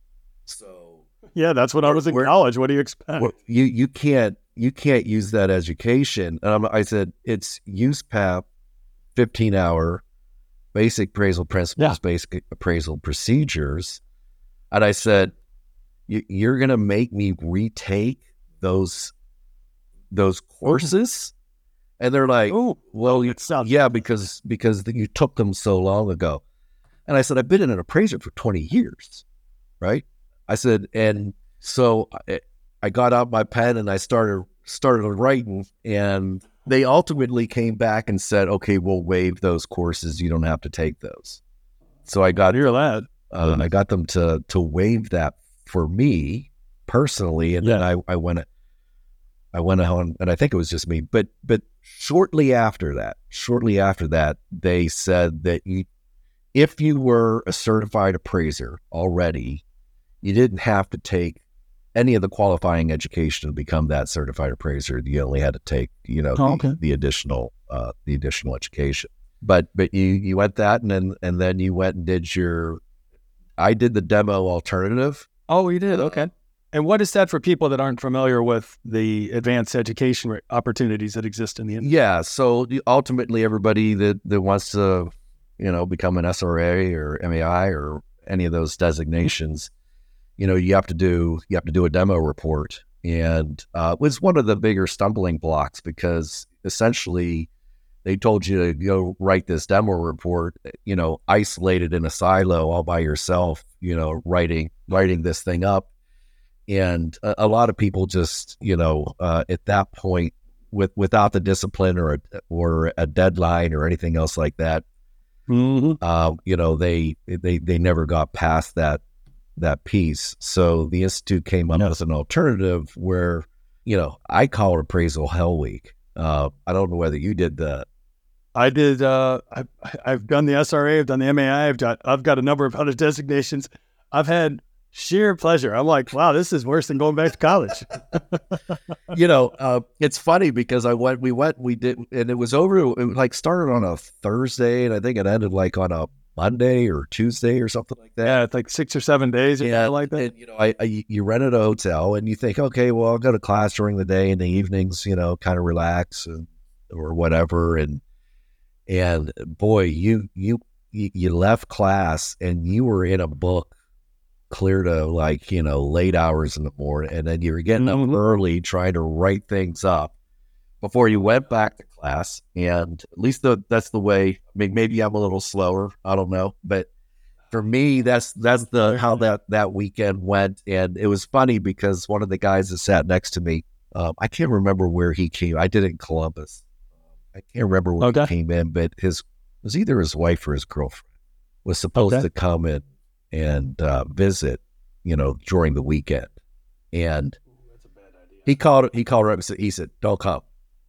C: So
B: Yeah, that's when I was in college. What do you expect?
C: you you can't you can't use that education. And I'm, I said it's use USPAP, fifteen hour, basic appraisal principles, basic appraisal procedures, and I said you, you're going to make me retake those those courses, and they're like,
B: oh,
C: well, you, yeah, because because you took them so long ago. And I said, I've been in an appraiser for 20 years, right? I said, and so I, I got out my pen and I started started writing, and they ultimately came back and said, okay, we'll waive those courses. You don't have to take those. So I got
B: hear that.
C: uh, I got them to to waive that for me personally, and then I, I went I went on, and I think it was just me. But but shortly after that, shortly after that, they said that you, if you were a certified appraiser already, you didn't have to take any of the qualifying education to become that certified appraiser. You only had to take you know
B: Oh,
C: the,
B: okay.
C: the additional uh, the additional education. But but you you went that, and then and then you went and did your. I did the demo alternative.
B: Oh, you did. Okay. And what is that for people that aren't familiar with the advanced education opportunities that exist in the industry?
C: Yeah. So ultimately, everybody that, that wants to, you know, become an SRA or MAI or any of those designations, you know, you have to do you have to do a demo report, and uh, it was one of the bigger stumbling blocks because essentially they told you to go write this demo report, you know, isolated in a silo all by yourself, you know, writing writing this thing up. And a, a lot of people just, you know, uh, at that point, with without the discipline or a, or a deadline or anything else like that,
B: Mm-hmm.
C: uh, you know, they they they never got past that that piece. So the institute came up as an alternative where, you know, I call it appraisal hell week. Uh, I don't know whether you did that.
B: I did. Uh, I, I've done the SRA. I've done the MAI. I've got. I've got a number of other designations. I've had sheer pleasure. I'm like, wow, this is worse than going back to college.
C: you know, uh, it's funny because I went, we went, we did, and it was over. It like started on a Thursday, and I think it ended like on a Monday or Tuesday or something like that.
B: yeah, it's like six or seven days or
C: Yeah,
B: something like that.
C: And, you know, I, I you rented a hotel, and you think, okay, well, I'll go to class during the day, and the evenings, you know, kind of relax and or whatever, and and boy, you you you left class, and you were in a book clear to like you know late hours in the morning, and then you were getting
B: Mhm.
C: up early trying to write things up before you went back to class. And at least the, that's the way. I mean, maybe I'm a little slower. I don't know, but for me, that's that's the how that that weekend went. And it was funny because one of the guys that sat next to me, um, I can't remember where he came. I did it in Columbus. I can't remember where
B: Okay.
C: he came in, but his it was either his wife or his girlfriend was supposed
B: Okay.
C: to come in and uh, visit, you know, during the weekend. And he called he called her up and said, he said, Don't come.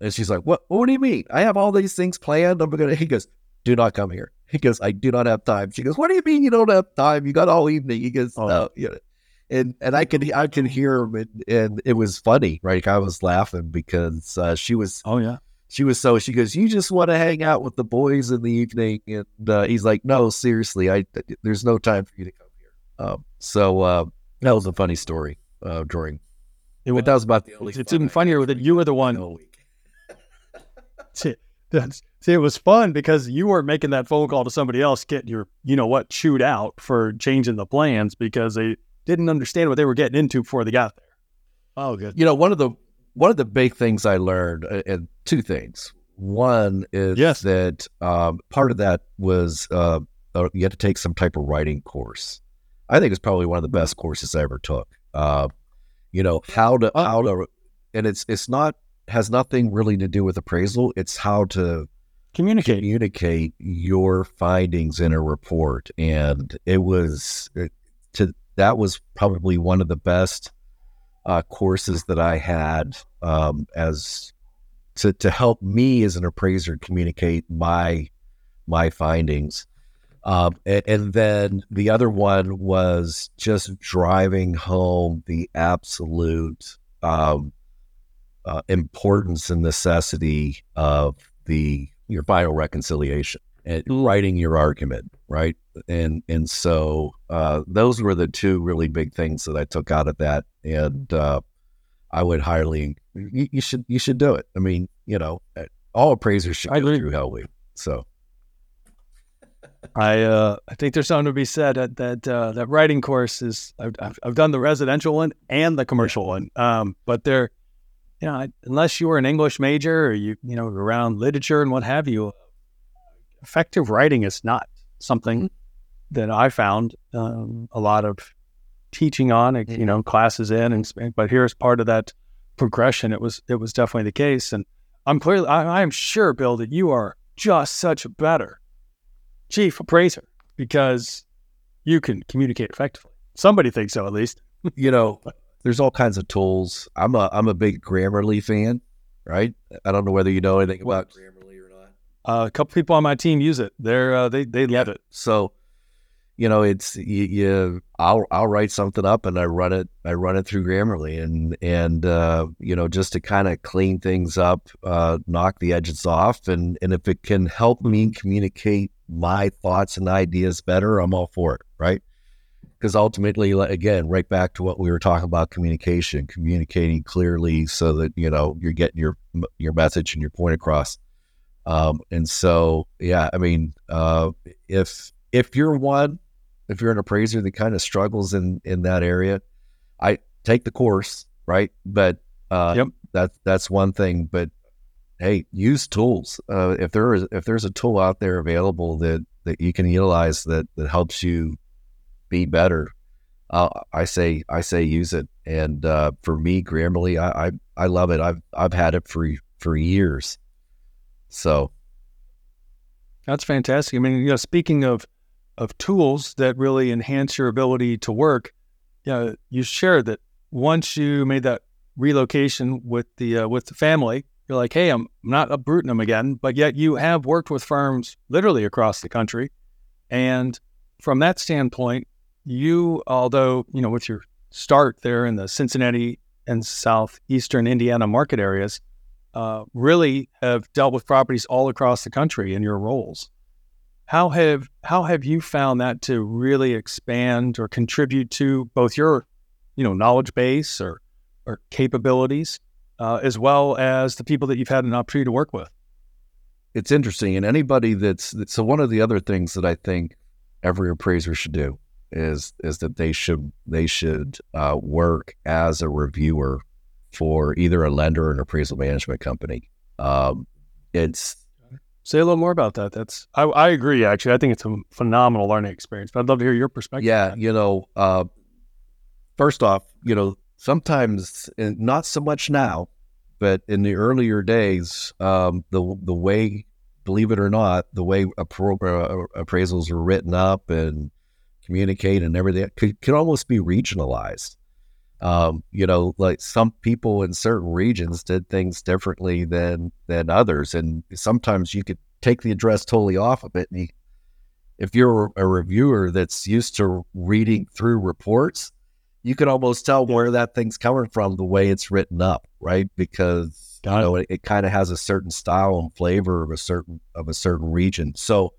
C: And she's like, What what do you mean? I have all these things planned. I'm gonna he goes, Do not come here. He goes, I do not have time. She goes, What do you mean you don't have time? You got all evening. He goes,
B: Oh.
C: No, you know. And and I can, I could hear him and, and it was funny, right? I was laughing because uh, she was
B: Oh yeah.
C: she was so she goes, You just want to hang out with the boys in the evening. And uh, he's like, No, seriously, I there's no time for you to come here. Um, so uh, that was a funny story uh, during
B: It
C: but
B: was,
C: that was about the only
B: it's even funnier that you were the one
C: all
B: that's See, it was fun because you weren't making that phone call to somebody else, getting your, you know what, chewed out for changing the plans because they didn't understand what they were getting into before they got there. Oh, good.
C: You know, one of the one of the big things I learned, uh, and two things. One is
B: Yes.
C: that um, part of that was uh, uh, you had to take some type of writing course. I think it's probably one of the best courses I ever took. Uh, you know how to how to, and it's it's not has nothing really to do with appraisal. It's how to
B: Communicate.
C: communicate your findings in a report and it was it, to that was probably one of the best uh, courses that i had um, as to, to help me as an appraiser communicate my my findings um, and, and then the other one was just driving home the absolute um, uh, importance and necessity of the your final reconciliation and writing your argument, right? And and so uh, those were the two really big things that I took out of that, and uh, I would highly you, you should you should do it. I mean, you know, uh, all appraisers should
B: I
C: go through Hell Week. So
B: I uh, I think there's something to be said that that uh, that writing course is I've, I've I've done the residential one and the commercial one, um, but they're you know unless you were an English major or you you know around literature and what have you, effective writing is not something that I found um, a lot of teaching on, you know, classes in, and but here's part of that progression. It was it was definitely the case, and I'm clearly I, I am sure, Bill, that you are just such a better chief appraiser because you can communicate effectively. Somebody thinks so, at least.
C: you know, there's all kinds of tools. I'm a I'm a big Grammarly fan, right? I don't know whether you know anything about Grammarly or not.
B: Uh, a couple people on my team use it. They're uh, they they love it.
C: So, you know, it's you, you I'll I'll write something up and I run it I run it through Grammarly and and uh, you know just to kind of clean things up, uh, knock the edges off, and and if it can help me communicate my thoughts and ideas better, I'm all for it, right? Because ultimately, again, right back to what we were talking about communication, communicating clearly so that you know you're getting your your message and your point across. Um, and so, yeah, I mean, uh, if if you're one, if you're an appraiser that kind of struggles in in that area, I take the course, right? But uh,
B: Yep.
C: that's that's one thing. But hey, use tools. Uh, if there is if there's a tool out there available that that you can utilize that that helps you be better, uh, I say I say use it. And uh, for me, Grammarly, I, I I love it. I've I've had it for for years. So
B: That's fantastic. I mean, you know, speaking of of tools that really enhance your ability to work, you know, you shared that once you made that relocation with the uh, with the family, you're like, hey, I'm not uprooting them again, but yet you have worked with firms literally across the country, and from that standpoint, you, although you know, with your start there in the Cincinnati and southeastern Indiana market areas, uh, really have dealt with properties all across the country in your roles. How have how have you found that to really expand or contribute to both your, you know, knowledge base or or capabilities, uh, as well as the people that you've had an opportunity to work with?
C: it's interesting. And anybody that's so one of the other things that I think every appraiser should do is is that they should they should uh, work as a reviewer for either a lender or an appraisal management company. Um, it's
B: Say a little more about that. That's I, I agree. Actually, I think it's a phenomenal learning experience. But I'd love to hear your perspective.
C: yeah, you know, uh, first off, you know, sometimes and not so much now, but in the earlier days, um, the the way, believe it or not, the way appro- uh, appraisals were written up and communicate and everything could, could almost be regionalized. Um, you know, like some people in certain regions did things differently than than others, and sometimes you could take the address totally off of it. And you, if you're a reviewer that's used to reading through reports, you can almost tell where that thing's coming from the way it's written up, right? Because
B: Got
C: you know it, it kind of has a certain style and flavor of a certain of a certain region. So,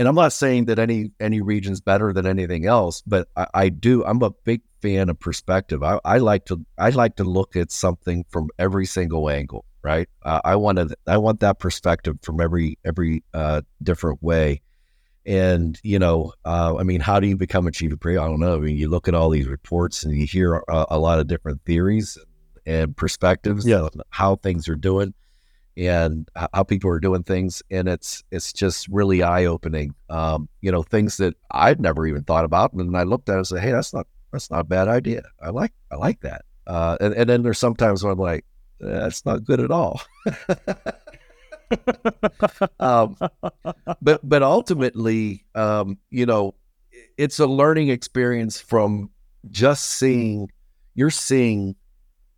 C: and I'm not saying that any any region's better than anything else, but I, I do. I'm a big fan of perspective. I, I like to I like to look at something from every single angle, right? Uh, I wanted I want that perspective from every every uh, different way. And you know, uh, I mean, how do you become a chief appraiser? I don't know. I mean, you look at all these reports and you hear a, a lot of different theories and perspectives
B: Yeah.
C: on how things are doing and how people are doing things, and it's it's just really eye opening. Um, you know, things that I'd never even thought about, and I looked at it and said, "Hey, that's not that's not a bad idea. I like I like that." Uh, and, and then there's sometimes where I'm like, "Eh, "That's not good at all." um, but but ultimately, um, you know, it's a learning experience from just seeing. You're seeing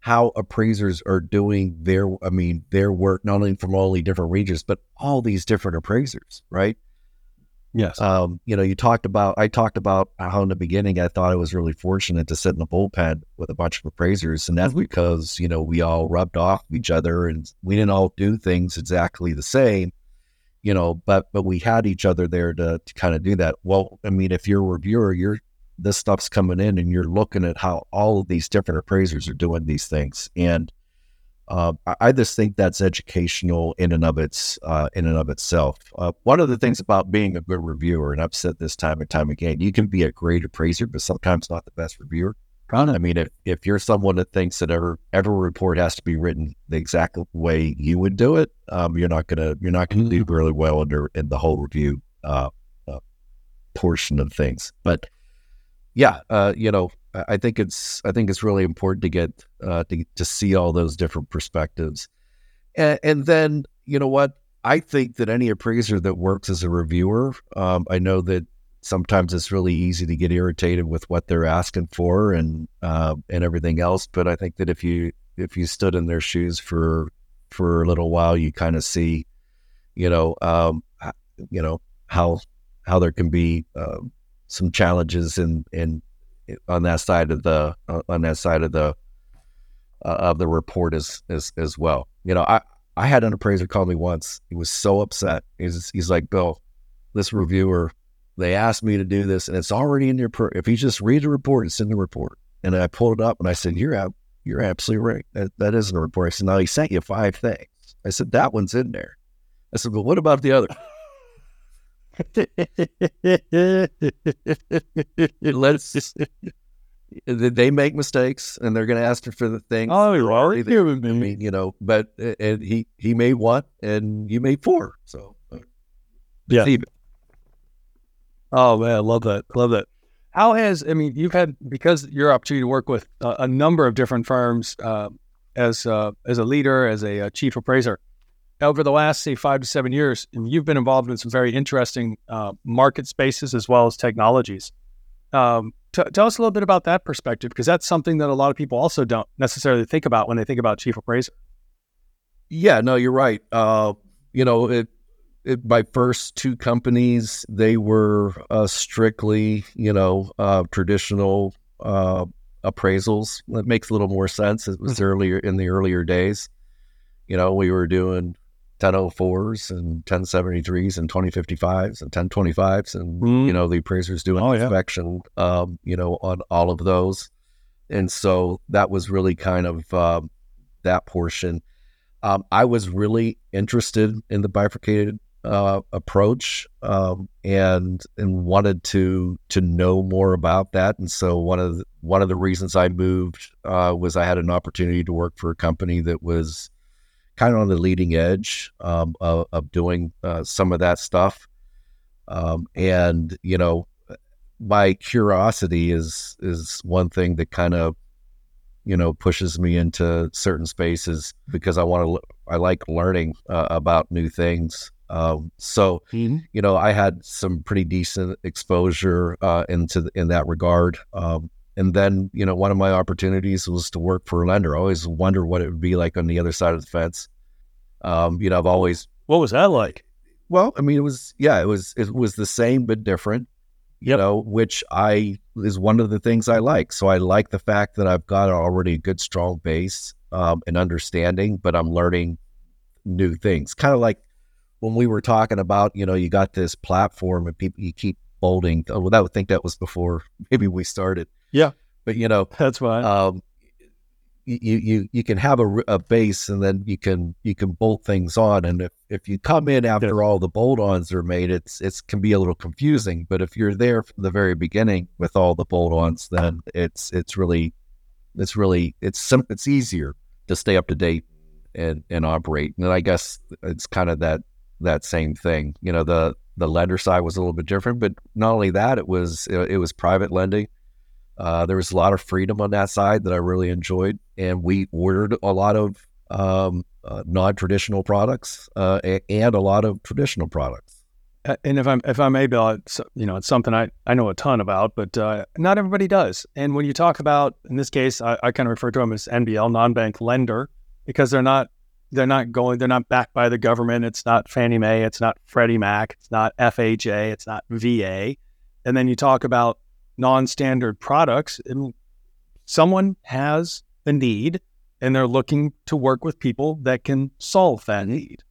C: how appraisers are doing their, I mean, their work not only from all the different regions, but all these different appraisers, right?
B: Yes.
C: Um, you know, you talked about, I talked about how in the beginning I thought I was really fortunate to sit in the bullpen with a bunch of appraisers. And that's because, you know, we all rubbed off each other and we didn't all do things exactly the same, you know, but, but we had each other there to, to kind of do that. Well, I mean, if you're a reviewer, you're, this stuff's coming in and you're looking at how all of these different appraisers are doing these things. And, uh, I- just think that's educational in and of its uh, in and of itself. Uh, one of the things about being a good reviewer, and I've said this time and time again, you can be a great appraiser, but sometimes not the best reviewer. I mean, if, if you're someone that thinks that every every report has to be written the exact way you would do it, um, you're not gonna you're not gonna do really well under in the whole review uh, uh, portion of things. But yeah, uh, you know, I think it's I think it's really important to get uh, to to see all those different perspectives, and, and then you know what I think that any appraiser that works as a reviewer, um, I know that sometimes it's really easy to get irritated with what they're asking for and uh, and everything else. But I think that if you if you stood in their shoes for for a little while, you kind of see, you know, um, you know how how there can be um, some challenges in in on that side of the uh, on that side of the uh, of the report as as as well. You know, I I had an appraiser call me once. He was so upset. He's he's like, Bill, this reviewer, they asked me to do this, and it's already in your. Per- if you just read the report, it's in the report. And I pulled it up, and I said, "You're ab- you're absolutely right. That that isn't a report." I said, "No, he sent you five things." I said, "That one's in there." I said, "But what about the other?" Let's. they- They make mistakes, and they're going to ask for the thing.
B: oh, you're already human
C: I mean, you know, but and he he made one, and you made four. So uh,
B: Yeah. Oh man, I love that. Love that. How has I mean you've had because your opportunity to work with a, a number of different firms uh, as uh, as a leader, as a, uh chief appraiser over the last say five to seven years, and you've been involved in some very interesting uh, market spaces as well as technologies. Um, t- tell us a little bit about that perspective because that's something that a lot of people also don't necessarily think about when they think about chief appraiser.
C: Yeah, no, you're right. Uh, you know, it, it my first two companies they were uh, strictly you know uh, traditional uh, appraisals. That makes a little more sense. It was earlier in the earlier days. You know, we were doing 1004s and 1073s and 2055s and 1025s and
B: Mm.
C: you know the appraisers doing
B: Oh, yeah.
C: inspection um, you know on all of those and so that was really kind of um, that portion um, i was really interested in the bifurcated uh, approach um, and and wanted to to know more about that and so one of the, one of the reasons i moved uh, was i had an opportunity to work for a company that was kind of on the leading edge um, of, of doing uh, some of that stuff. Um, and you know, my curiosity is is one thing that kind of you know pushes me into certain spaces because I want to. I like learning uh, about new things. Um, so you know, I had some pretty decent exposure uh, into in that regard. Um, and then, you know, one of my opportunities was to work for a lender. I always wonder what it would be like on the other side of the fence. Um, you know, I've always,
B: What was that like?
C: well, I mean, it was, yeah, it was, it was the same but different. You
B: Yep.
C: know, which I is one of the things I like. So I like the fact that I've got already a good, strong base um, and understanding, but I'm learning new things. Kind of like when we were talking about, you know, you got this platform and people you keep bolding. Well, I would think that was before maybe we started.
B: Yeah.
C: but you know,
B: That's why.
C: um, you you you can have a, a base and then you can you can bolt things on. And if, if you come in after all the bolt-ons are made it's it's can be a little confusing. But if you're there from the very beginning with all the bolt-ons then it's it's really it's really it's sim- it's easier to stay up to date and and operate. And I guess it's kind of that that same thing. You know the the lender side was a little bit different but not only that it was it, it was private lending uh, there was a lot of freedom on that side that I really enjoyed, and we ordered a lot of um, uh, non-traditional products uh, and a lot of traditional products.
B: And if I'm if I may, Bill, you know, it's something I, I know a ton about, but uh, not everybody does. And when you talk about, in this case, I, I kind of refer to them as NBL, non-bank lender, because they're not they're not going, they're not backed by the government. It's not Fannie Mae, it's not Freddie Mac, it's not FHA, it's not VA. And then you talk about non-standard products and someone has a need and they're looking to work with people that can solve that need.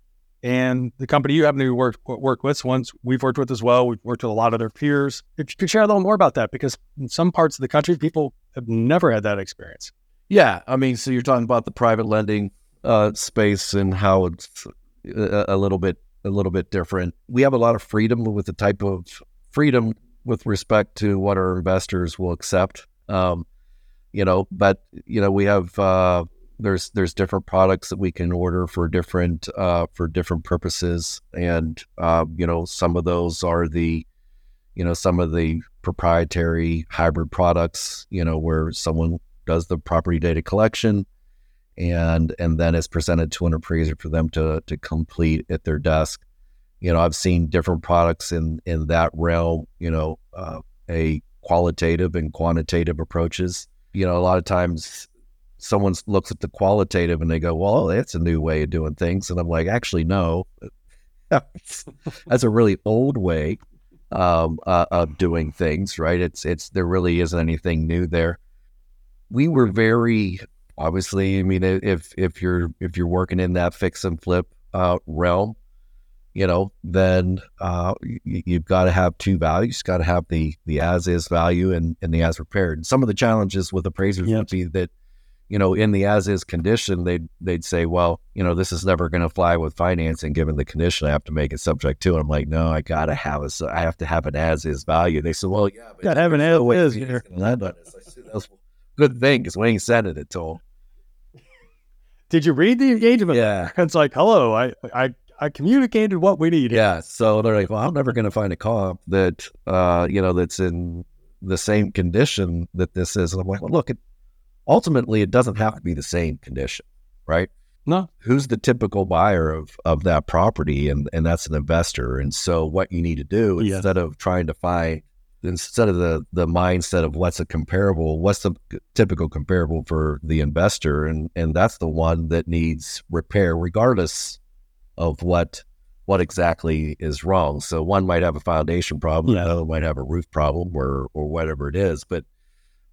B: And the company you happen to work work with ones we've worked with as well we've worked with a lot of their peers. If you could share a little more about that because in some parts of the country people have never had that experience.
C: Yeah i mean so you're talking about the private lending uh, space and how it's a, a little bit a little bit different. We have a lot of freedom with the type of freedom with respect to what our investors will accept. Um, you know, but you know, we have uh, there's there's different products that we can order for different uh, for different purposes, and uh, you know, some of those are the you know some of the proprietary hybrid products. You know, where someone does the property data collection and and then it's presented to an appraiser for them to to complete at their desk you know, I've seen different products in in that realm. You know, uh, a qualitative and quantitative approaches. You know, a lot of times someone looks at the qualitative and they go, "Well, that's a new way of doing things," and I'm like, "Actually, no, that's a really old way um, uh, of doing things." Right? It's it's there really isn't anything new there. We were very obviously. I mean, if if you're if you're working in that fix and flip uh, realm, you know, then uh, you, have got to have two values. Got to have the the as is value and, and the as repaired. And some of the challenges with appraisers yep. would be that, you know, in the as is condition, they'd they'd say, well, you know, this is never going to fly with financing given the condition. I have to make it subject to. And I'm like, no, I got to have a, I have to have an as is value. They said, well, yeah,
B: got to have an as is here.
C: That's good thing because Wayne said it to them.
B: Did you read the engagement?
C: Yeah.
B: It's like, hello, I, I I communicated what we need.
C: Yeah. So they're like, well, I'm never going to find a comp that, uh, you know, that's in the same condition that this is. And I'm like, well, look, it, ultimately, it doesn't have to be the same condition, right?
B: No.
C: Who's the typical buyer of, of that property? And, and that's an investor. And so what you need to do yeah. instead of trying to find, instead of the, the mindset of what's a comparable, what's the typical comparable for the investor? And, and that's the one that needs repair regardless of what what exactly is wrong. So one might have a foundation problem, yeah. another might have a roof problem, or or whatever it is. But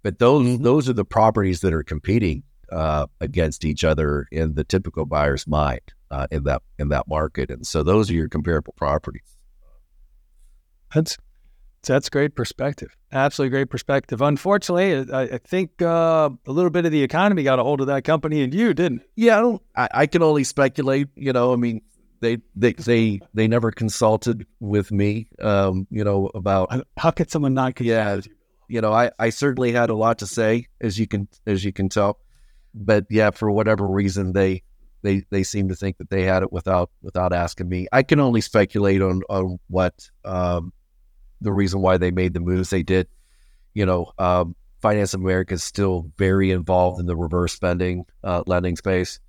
C: but those mm-hmm. those are the properties that are competing uh, against each other in the typical buyer's mind uh, in that in that market, and so those are your comparable properties.
B: That's that's great perspective. Absolutely great perspective. Unfortunately, I, I think uh, a little bit of the economy got a hold of that company and you didn't.
C: Yeah, I, I, I can only speculate. You know, I mean, they they they they never consulted with me. Um, you know about
B: how could someone not?
C: Consult yeah, you know, I I certainly had a lot to say, as you can as you can tell, but yeah, for whatever reason, they they they seem to think that they had it without without asking me. I can only speculate on on what um, the reason why they made the moves they did. You know, um, Finance America is still very involved in the reverse spending uh, lending space.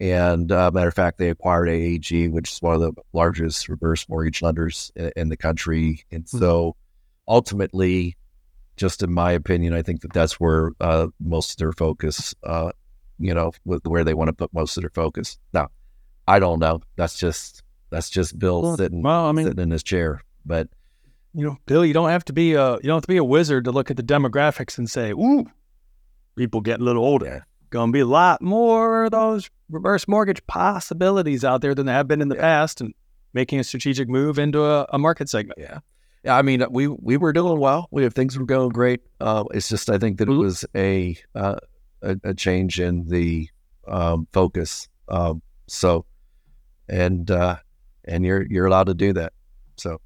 C: And uh, matter of fact, they acquired AAG, which is one of the largest reverse mortgage lenders in, in the country. And mm-hmm. so ultimately, just in my opinion, I think that that's where uh, most of their focus, uh, you know, with where they want to put most of their focus. Now, I don't know. That's just that's just Bill well, sitting well, I mean, sitting in his chair. But
B: you know, Bill, you don't have to be a you don't have to be a wizard to look at the demographics and say, "Ooh, people getting a little older." Going to be a lot more of those reverse mortgage possibilities out there than there have been in the yeah. past and making a strategic move into a, a, market segment.
C: Yeah. Yeah, I mean, we we were doing well. We have things were going great. Uh, it's just I think that it mm-hmm. was a uh, a, a change in the um, focus. Um, so, and uh, and you're you're allowed to do that. So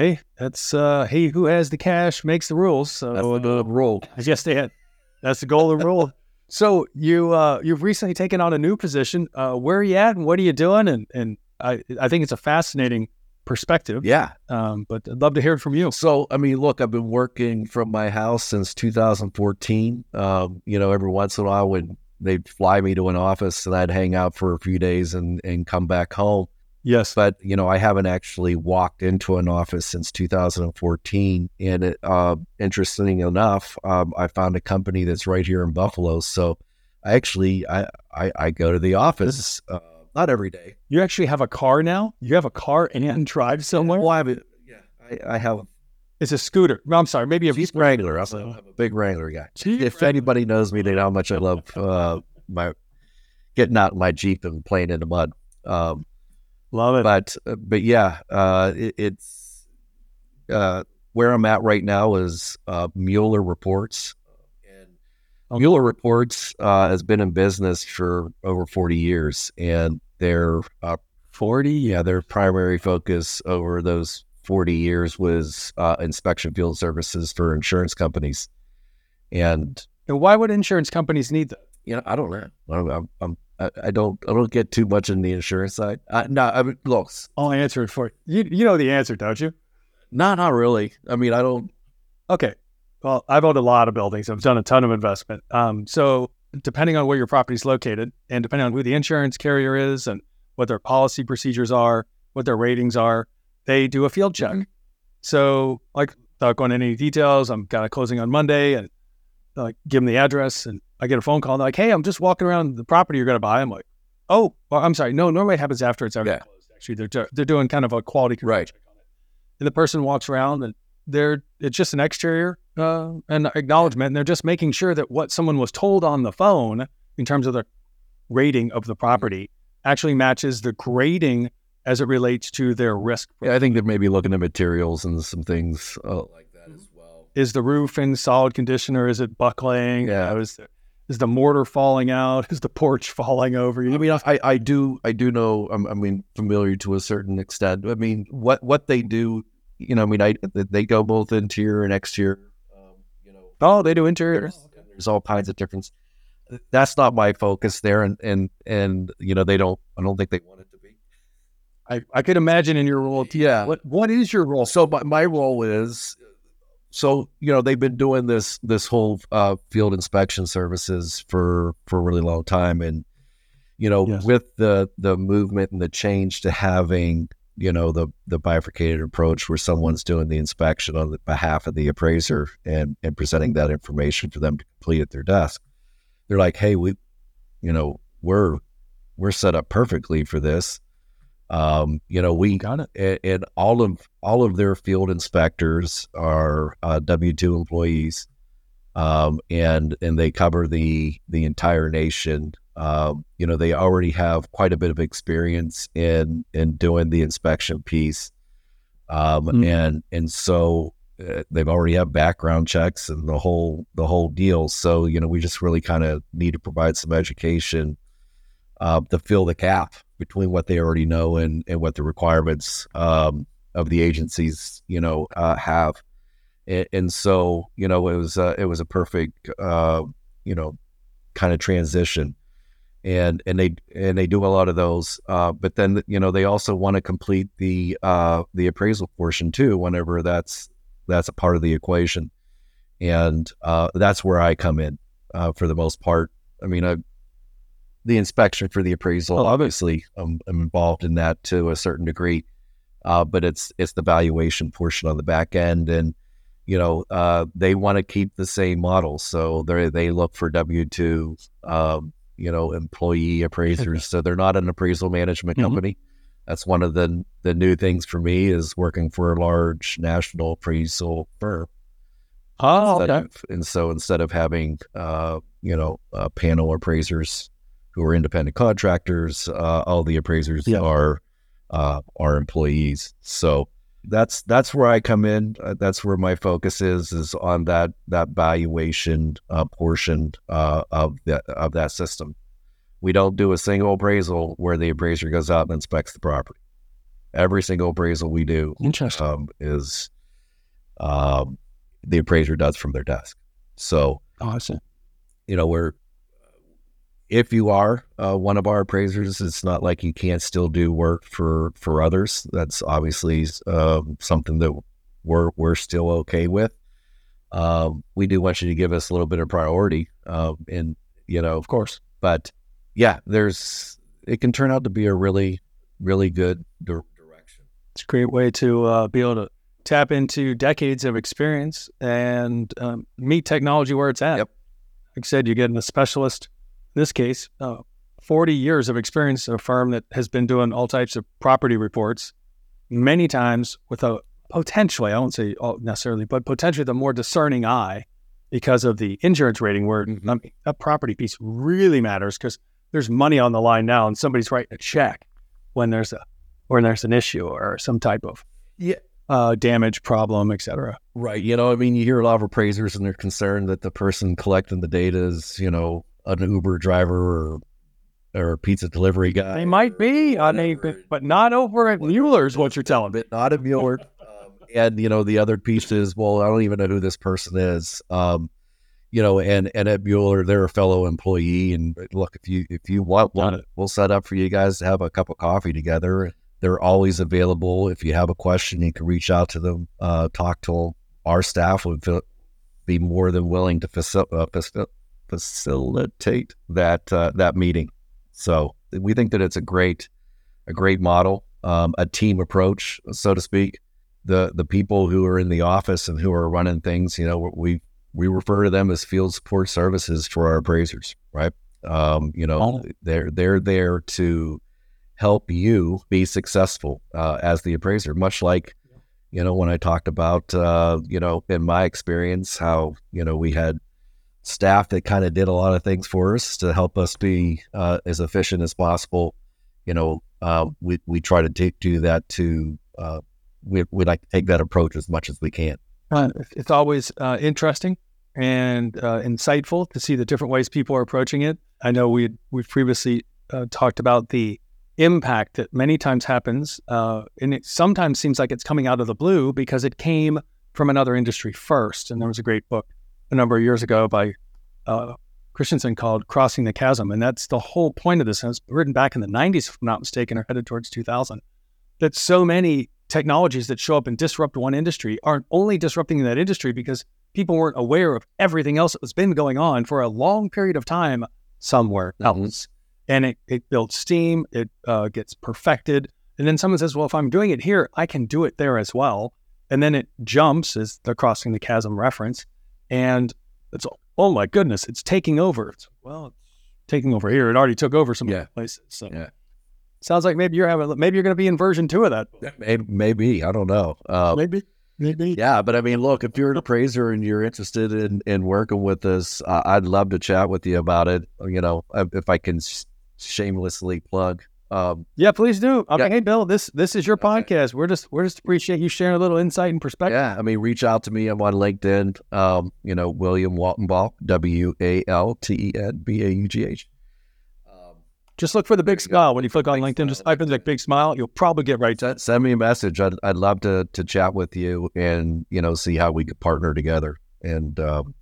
B: Hey, that's uh, he who has the cash makes the rules. So
C: that's the rule.
B: Guess they had that's the golden rule. So you uh, you've recently taken on a new position. Uh, where are you at, and what are you doing? And and I I think it's a fascinating perspective.
C: Yeah.
B: Um, but I'd love to hear it from you.
C: So, I mean, look, I've been working from my house since 2014. Um, you know, every once in a while, when they'd fly me to an office and I'd hang out for a few days and, and come back home.
B: Yes.
C: But, you know, I haven't actually walked into an office since 2014. And it, uh, interesting enough, um, I found a company that's right here in Buffalo. So I actually, I, I, I go to the office, uh, not every day.
B: You actually have a car now. You have a car and drive somewhere.
C: Well, I have a, yeah, I, I have
B: It's a scooter. No, I'm sorry. Maybe a
C: Jeep Wrangler. I'm, a- I'm a big Wrangler guy.
B: Jeep
C: if
B: Wrangler.
C: anybody knows me, they know how much I love uh, my getting out in my Jeep and playing in the mud. Um,
B: Love it.
C: but but yeah, uh, it, it's uh, where I'm at right now is uh, Mueller Reports. And
B: Okay.
C: Mueller Reports uh, has been in business for over 40 years, and their uh,
B: 40.
C: yeah their primary focus over those 40 years was uh, inspection field services for insurance companies. And
B: And why would insurance companies need that?
C: you know, I don't know. I'm, I'm, I'm, I I don't, I don't get too much in the insurance side. Uh, no, I mean, look,
B: I'll answer it for you. You, know the answer, don't you?
C: no, not really. I mean, I don't.
B: Okay. Well, I've owned a lot of buildings. I've done a ton of investment. Um, so depending on where your property is located and depending on who the insurance carrier is and what their policy procedures are, what their ratings are, they do a field check. So like without going into any details, I'm kind of closing on Monday and like give them the address and I get a phone call. Like, Hey, I'm just walking around the property you're going to buy. I'm like, Oh, well, I'm sorry. No, normally it happens after it's already
C: Yeah.
B: closed. Actually, they're, do- they're doing kind of a quality control
C: Right.
B: check on it. And the person walks around and they're it's just an exterior uh, and acknowledgement, and they're just making sure that what someone was told on the phone in terms of the rating of the property actually matches the grading as it relates to their risk.
C: Yeah, I think they're maybe looking at materials and some things uh, like that as well.
B: Is the roof in solid condition or is it buckling?
C: Yeah.
B: You know, is, the, is the mortar falling out? Is the porch falling over? You
C: I mean, I, I do, I do know. I'm, I mean, familiar to a certain extent. I mean, what what they do, you know, I mean, I they go both interior and exterior. Um, you know,
B: oh, they do interior.
C: there's, there's all kinds of difference. That's not my focus there, and and and you know, they don't. I don't think they want it to be.
B: I, I could imagine in your role.
C: Yeah.
B: What what is your role?
C: So my, my role is so you know they've been doing this this whole uh, field inspection services for for a really long time, and you know
B: Yes.
C: with the the movement and the change to having you know the the bifurcated approach where someone's doing the inspection on the behalf of the appraiser and and presenting that information for them to complete at their desk, they're like, hey, we, you know, we're we're set up perfectly for this. Um, you know, we
B: Got it.
C: and, all of all of their field inspectors are uh, W two employees, um, and and they cover the the entire nation. Um, you know, they already have quite a bit of experience in in doing the inspection piece, um,
B: Mm.
C: and and so uh, they've already have background checks and the whole the whole deal. So you know, we just really kind of need to provide some education uh, to fill the gap between what they already know and, and what the requirements um, of the agencies, you know, uh, have. And, and so, you know, it was uh, it was a perfect, uh, you know, kind of transition. And and they and they do a lot of those, uh, but then you know they also want to complete the uh, the appraisal portion too. Whenever that's that's a part of the equation, and uh, that's where I come in for the most part. I mean, I, the inspection for the appraisal,
B: love it.
C: obviously, I'm, I'm involved in that to a certain degree, uh, but it's it's the valuation portion on the back end, and you know uh, they want to keep the same model, so they they look for W two, um, you know, employee appraisers. so they're not an appraisal management
B: Mhm.
C: company. That's one of the the new things for me is working for a large national appraisal firm.
B: Oh, okay.
C: of- and so instead of having, uh, you know, uh, panel appraisers who are independent contractors, uh, all the appraisers
B: Yeah.
C: are uh, are employees. So, that's that's where I come in. Uh, that's where my focus is is on that that valuation uh, portion uh, of that of that system. We don't do a single appraisal where the appraiser goes out and inspects the property. Every single appraisal we do um, is um, the appraiser does from their desk. So
B: Awesome.
C: you know, we're if you are uh, one of our appraisers, it's not like you can't still do work for for others. That's obviously um, something that we're we're still okay with. Um, we do want you to give us a little bit of priority, uh, and you know,
B: Of course.
C: but yeah, there's it can turn out to be a really really good dir- direction.
B: It's a great way to uh, be able to tap into decades of experience and um, meet technology where it's at.
C: Yep.
B: Like I said, you're getting a specialist. This case, uh, 40 years of experience a firm that has been doing all types of property reports, many times with a potentially, I won't say all necessarily, but potentially the more discerning eye because of the insurance rating, where
C: Mhm.
B: I mean, that property piece really matters because there's money on the line now and somebody's writing a check when there's a when there's an issue or some type of
C: Yeah.
B: uh, damage problem, et cetera.
C: Right. You know, I mean, you hear a lot of appraisers and they're concerned that the person collecting the data is, you know, an Uber driver or or a pizza delivery guy.
B: They might be, mean,
C: whatever.
B: but, not over at Mueller's. What you're telling me?
C: not a Mueller. Um, and you know, the other piece is, well, I don't even know who this person is. Um, you know, and and at Mueller, they're a fellow employee. And look, if you if you want one, we'll set up for you guys to have a cup of coffee together. They're always available. If you have a question, you can reach out to them, uh, talk to them. Our staff would feel, be more than willing to facil- uh, facil- facilitate that uh, that meeting. So we think that it's a great a great model, um, a team approach, so to speak. The the people who are in the office and who are running things, you know, we we refer to them as field support services for our appraisers, right? Um, you know,
B: Oh.
C: they're they're there to help you be successful uh, as the appraiser, much like you know when I talked about uh, you know in my experience how you know we had staff that kind of did a lot of things for us to help us be uh, as efficient as possible. You know, uh, we we try to do, do that to uh, we we like to take that approach as much as we can.
B: It's always uh, interesting and uh, insightful to see the different ways people are approaching it. I know we we've previously uh, talked about the impact that many times happens, and it sometimes seems like it's coming out of the blue because it came from another industry first. And there was a great book a number of years ago by uh, Christensen called "Crossing the Chasm," and that's the whole point of this. And it was written back in the '90s, if I'm not mistaken, or headed towards 2000. That so many technologies that show up and disrupt one industry aren't only disrupting that industry because people weren't aware of everything else that was been going on for a long period of time somewhere
C: Mhm.
B: else. And it, it builds steam, it uh, gets perfected. And then someone says, well, if I'm doing it here, I can do it there as well. And then it jumps as the crossing the chasm reference. And it's, oh my goodness, it's taking over. It's, well, it's taking over here. It already took over some
C: Yeah.
B: places. So
C: Yeah.
B: sounds like maybe you're having, maybe you're going to be in version two of that.
C: Maybe, maybe I don't know. Uh,
B: Maybe, maybe.
C: Yeah, but I mean, look, if you're an appraiser and you're interested in, in working with us, uh, I'd love to chat with you about it. You know, if I can sh- shamelessly plug. Um,
B: Yeah, please do. I
C: Yeah.
B: mean, hey, Bill, this this is your podcast. We're just we're just appreciate you sharing a little insight and perspective.
C: yeah, I mean, reach out to me. I'm on LinkedIn. Um, you know, William Waltenbaugh, W A L T E N B A U G H. Um,
B: Just look for the big
C: There you go.
B: smile when you click on
C: Big
B: LinkedIn. Just type in the big smile. You'll probably get right to it.
C: send, send me a message. I'd, I'd love to to chat with you and you know see how we could partner together and um,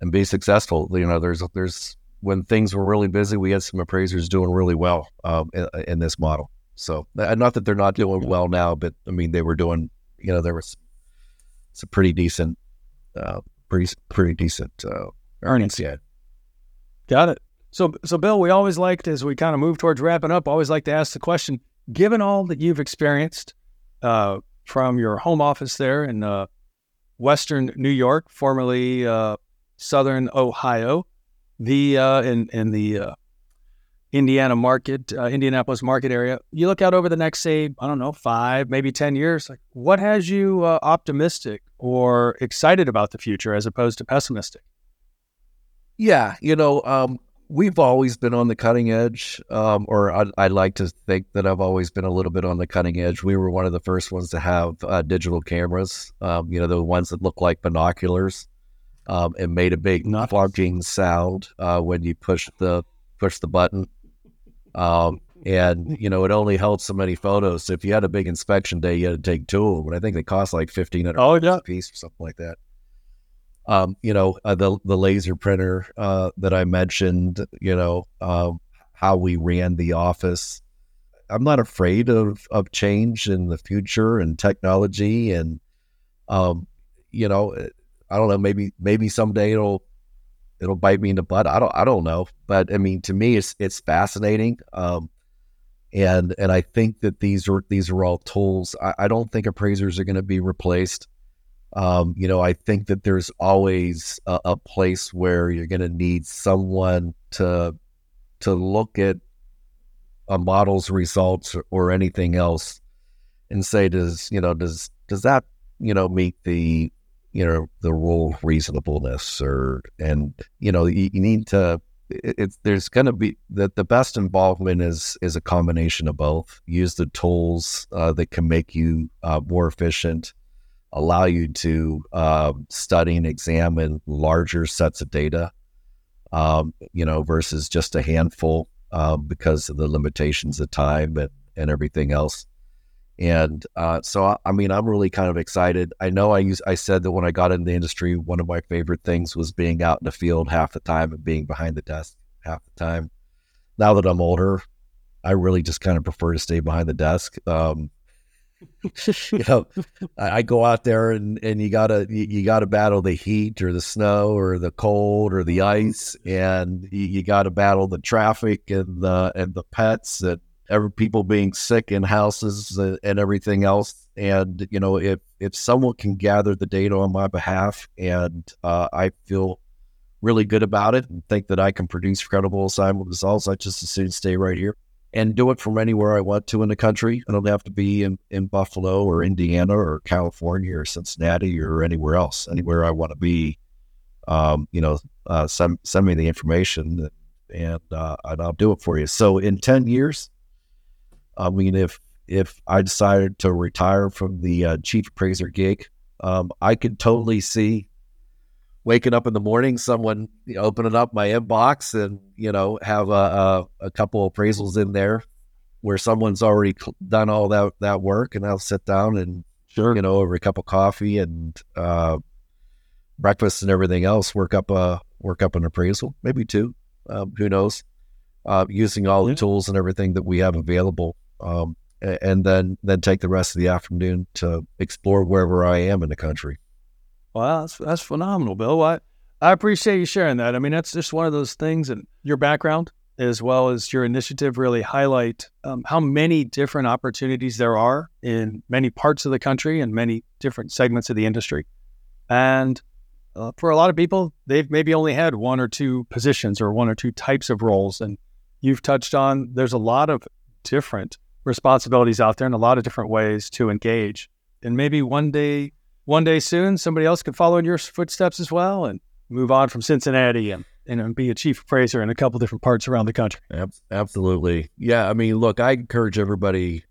C: and be successful. You know, there's there's when things were really busy, we had some appraisers doing really well um, in, in this model. So uh, not that they're not doing well now, but I mean they were doing. You know, there was some pretty decent, uh, pretty pretty decent uh, earnings. Yeah.
B: Got it. So so Bill, we always liked as we kind of move towards wrapping up. Always like to ask the question: Given all that you've experienced uh, from your home office there in uh, Western New York, formerly uh, Southern Ohio, the uh, in in the uh, Indiana market, uh, Indianapolis market area. You look out over the next, say, I don't know, five, maybe ten years. Like, what has you uh, optimistic or excited about the future as opposed to pessimistic?
C: Yeah, you know, um, we've always been on the cutting edge, um, or I, I, like to think that I've always been a little bit on the cutting edge. We were one of the first ones to have uh, digital cameras, um, you know, the ones that look like binoculars, um, and made a big flunking sound uh, when you push the push the button. Um, and you know, it only held so many photos. So if you had a big inspection day, you had to take two of them. But I think they cost like fifteen hundred oh, yeah. a piece or something like that um, you know, uh, the the laser printer uh, that I mentioned, you know, uh, how we ran the office. I'm not afraid of of change in the future and technology, and um, you know, I don't know, maybe maybe someday it'll it'll bite me in the butt. I don't I don't know, but I mean, to me, it's it's fascinating. Um, and and I think that these are these are all tools. I, I don't think appraisers are going to be replaced. Um, you know, I think that there's always a, a place where you're going to need someone to to look at a model's results or, or anything else and say, does you know, does does that you know meet the you know the rule of reasonableness or and you know you, you need to it's there's going to be that the best involvement is is a combination of both use the tools uh, that can make you uh, more efficient allow you to uh, study and examine larger sets of data, um, you know, versus just a handful uh, because of the limitations of time and, and everything else. And uh, so, I mean, I'm really kind of excited. I know I use, I said that when I got in the industry, one of my favorite things was being out in the field half the time and being behind the desk half the time. Now that I'm older, I really just kind of prefer to stay behind the desk. Um, you know, I go out there and, and you gotta you, you, gotta battle the heat or the snow or the cold or the ice, and you, you gotta battle the traffic and the and the pets and every people being sick in houses and, everything else. And you know, if if someone can gather the data on my behalf, and uh, I feel really good about it and think that I can produce credible assignment results, I just as soon stay right here and do it from anywhere I want to in the country. I don't have to be in, in Buffalo or Indiana or California or Cincinnati or anywhere else. Anywhere I want to be, um, you know, uh, send, send me the information and, uh, and I'll do it for you. So in 10 years, I mean, if, if I decided to retire from the uh, chief appraiser gig, um, I could totally see waking up in the morning, someone you know, opening up my inbox and you know have a, a, a couple appraisals in there where someone's already done all that that work, and I'll sit down and sure. you know over a cup of coffee and uh, breakfast and everything else, work up a work up an appraisal, maybe two, um, who knows, uh, using all the tools and everything that we have available. Um, and then then take the rest of the afternoon to explore wherever I am in the country.
B: Well, that's that's phenomenal, Bill. I I appreciate you sharing that. I mean, that's just one of those things, and your background as well as your initiative really highlight um, how many different opportunities there are in many parts of the country and many different segments of the industry. And uh, for a lot of people, they've maybe only had one or two positions or one or two types of roles. And you've touched on there's a lot of different responsibilities out there and a lot of different ways to engage. And maybe one day one day soon, somebody else could follow in your footsteps as well and move on from Cincinnati and, and be a chief appraiser in a couple different parts around the country.
C: Absolutely. Yeah. I mean, look, I encourage everybody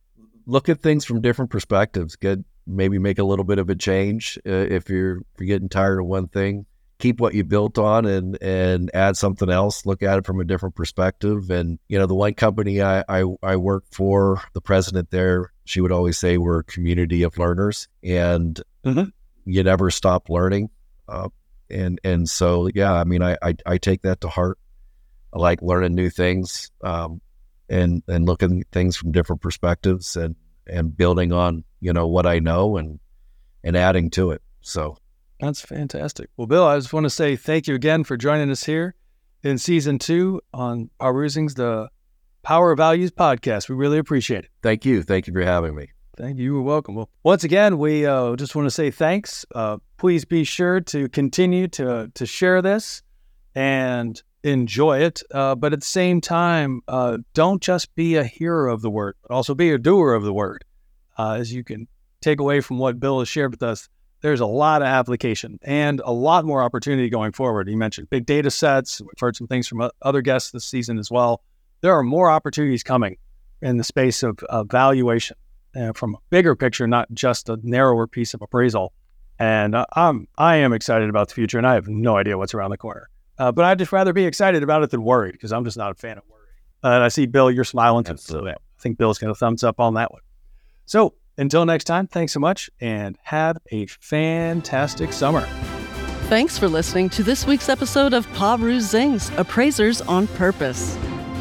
C: look at things from different perspectives. Get maybe make a little bit of a change uh, if you're if you're getting tired of one thing. Keep what you built on and and add something else. Look at it from a different perspective. And you know, the one company I I, I work for, the president there, she would always say we're a community of learners, and mm-hmm. you never stop learning. Uh, and and so yeah, I mean, I, I, I take that to heart. I like learning new things, um, and and looking at things from different perspectives, and and building on you know what I know and and adding to it. So
B: that's fantastic. Well, Bill, I just want to say thank you again for joining us here in season two on Perusing's the Power of Values podcast. We really appreciate it.
C: Thank you. Thank you for having me.
B: Thank you. You're welcome. Well, once again, we uh, just want to say thanks. Uh, please be sure to continue to to share this and enjoy it. Uh, but at the same time, uh, don't just be a hearer of the word, but also be a doer of the word. Uh, as you can take away from what Bill has shared with us, there's a lot of application and a lot more opportunity going forward. You mentioned big data sets. We've heard some things from other guests this season as well. There are more opportunities coming in the space of, valuation uh, from a bigger picture, not just a narrower piece of appraisal. And uh, I'm I am excited about the future, and I have no idea what's around the corner. Uh, but I'd just rather be excited about it than worried because I'm just not a fan of worry. And I see Bill, you're smiling too. So I think Bill's going to thumbs up on that one. So until next time, thanks so much and have a fantastic summer.
A: Thanks for listening to this week's episode of Paru Zings Appraisers on Purpose.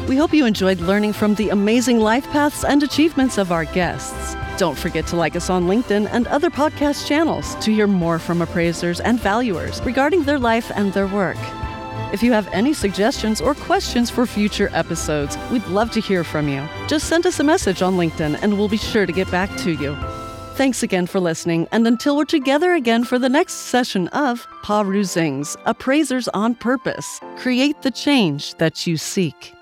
A: We hope you enjoyed learning from the amazing life paths and achievements of our guests. Don't forget to like us on LinkedIn and other podcast channels to hear more from appraisers and valuers regarding their life and their work. If you have any suggestions or questions for future episodes, we'd love to hear from you. Just send us a message on LinkedIn and we'll be sure to get back to you. Thanks again for listening, and until we're together again for the next session of Paru Zings, Appraisers on Purpose, create the change that you seek.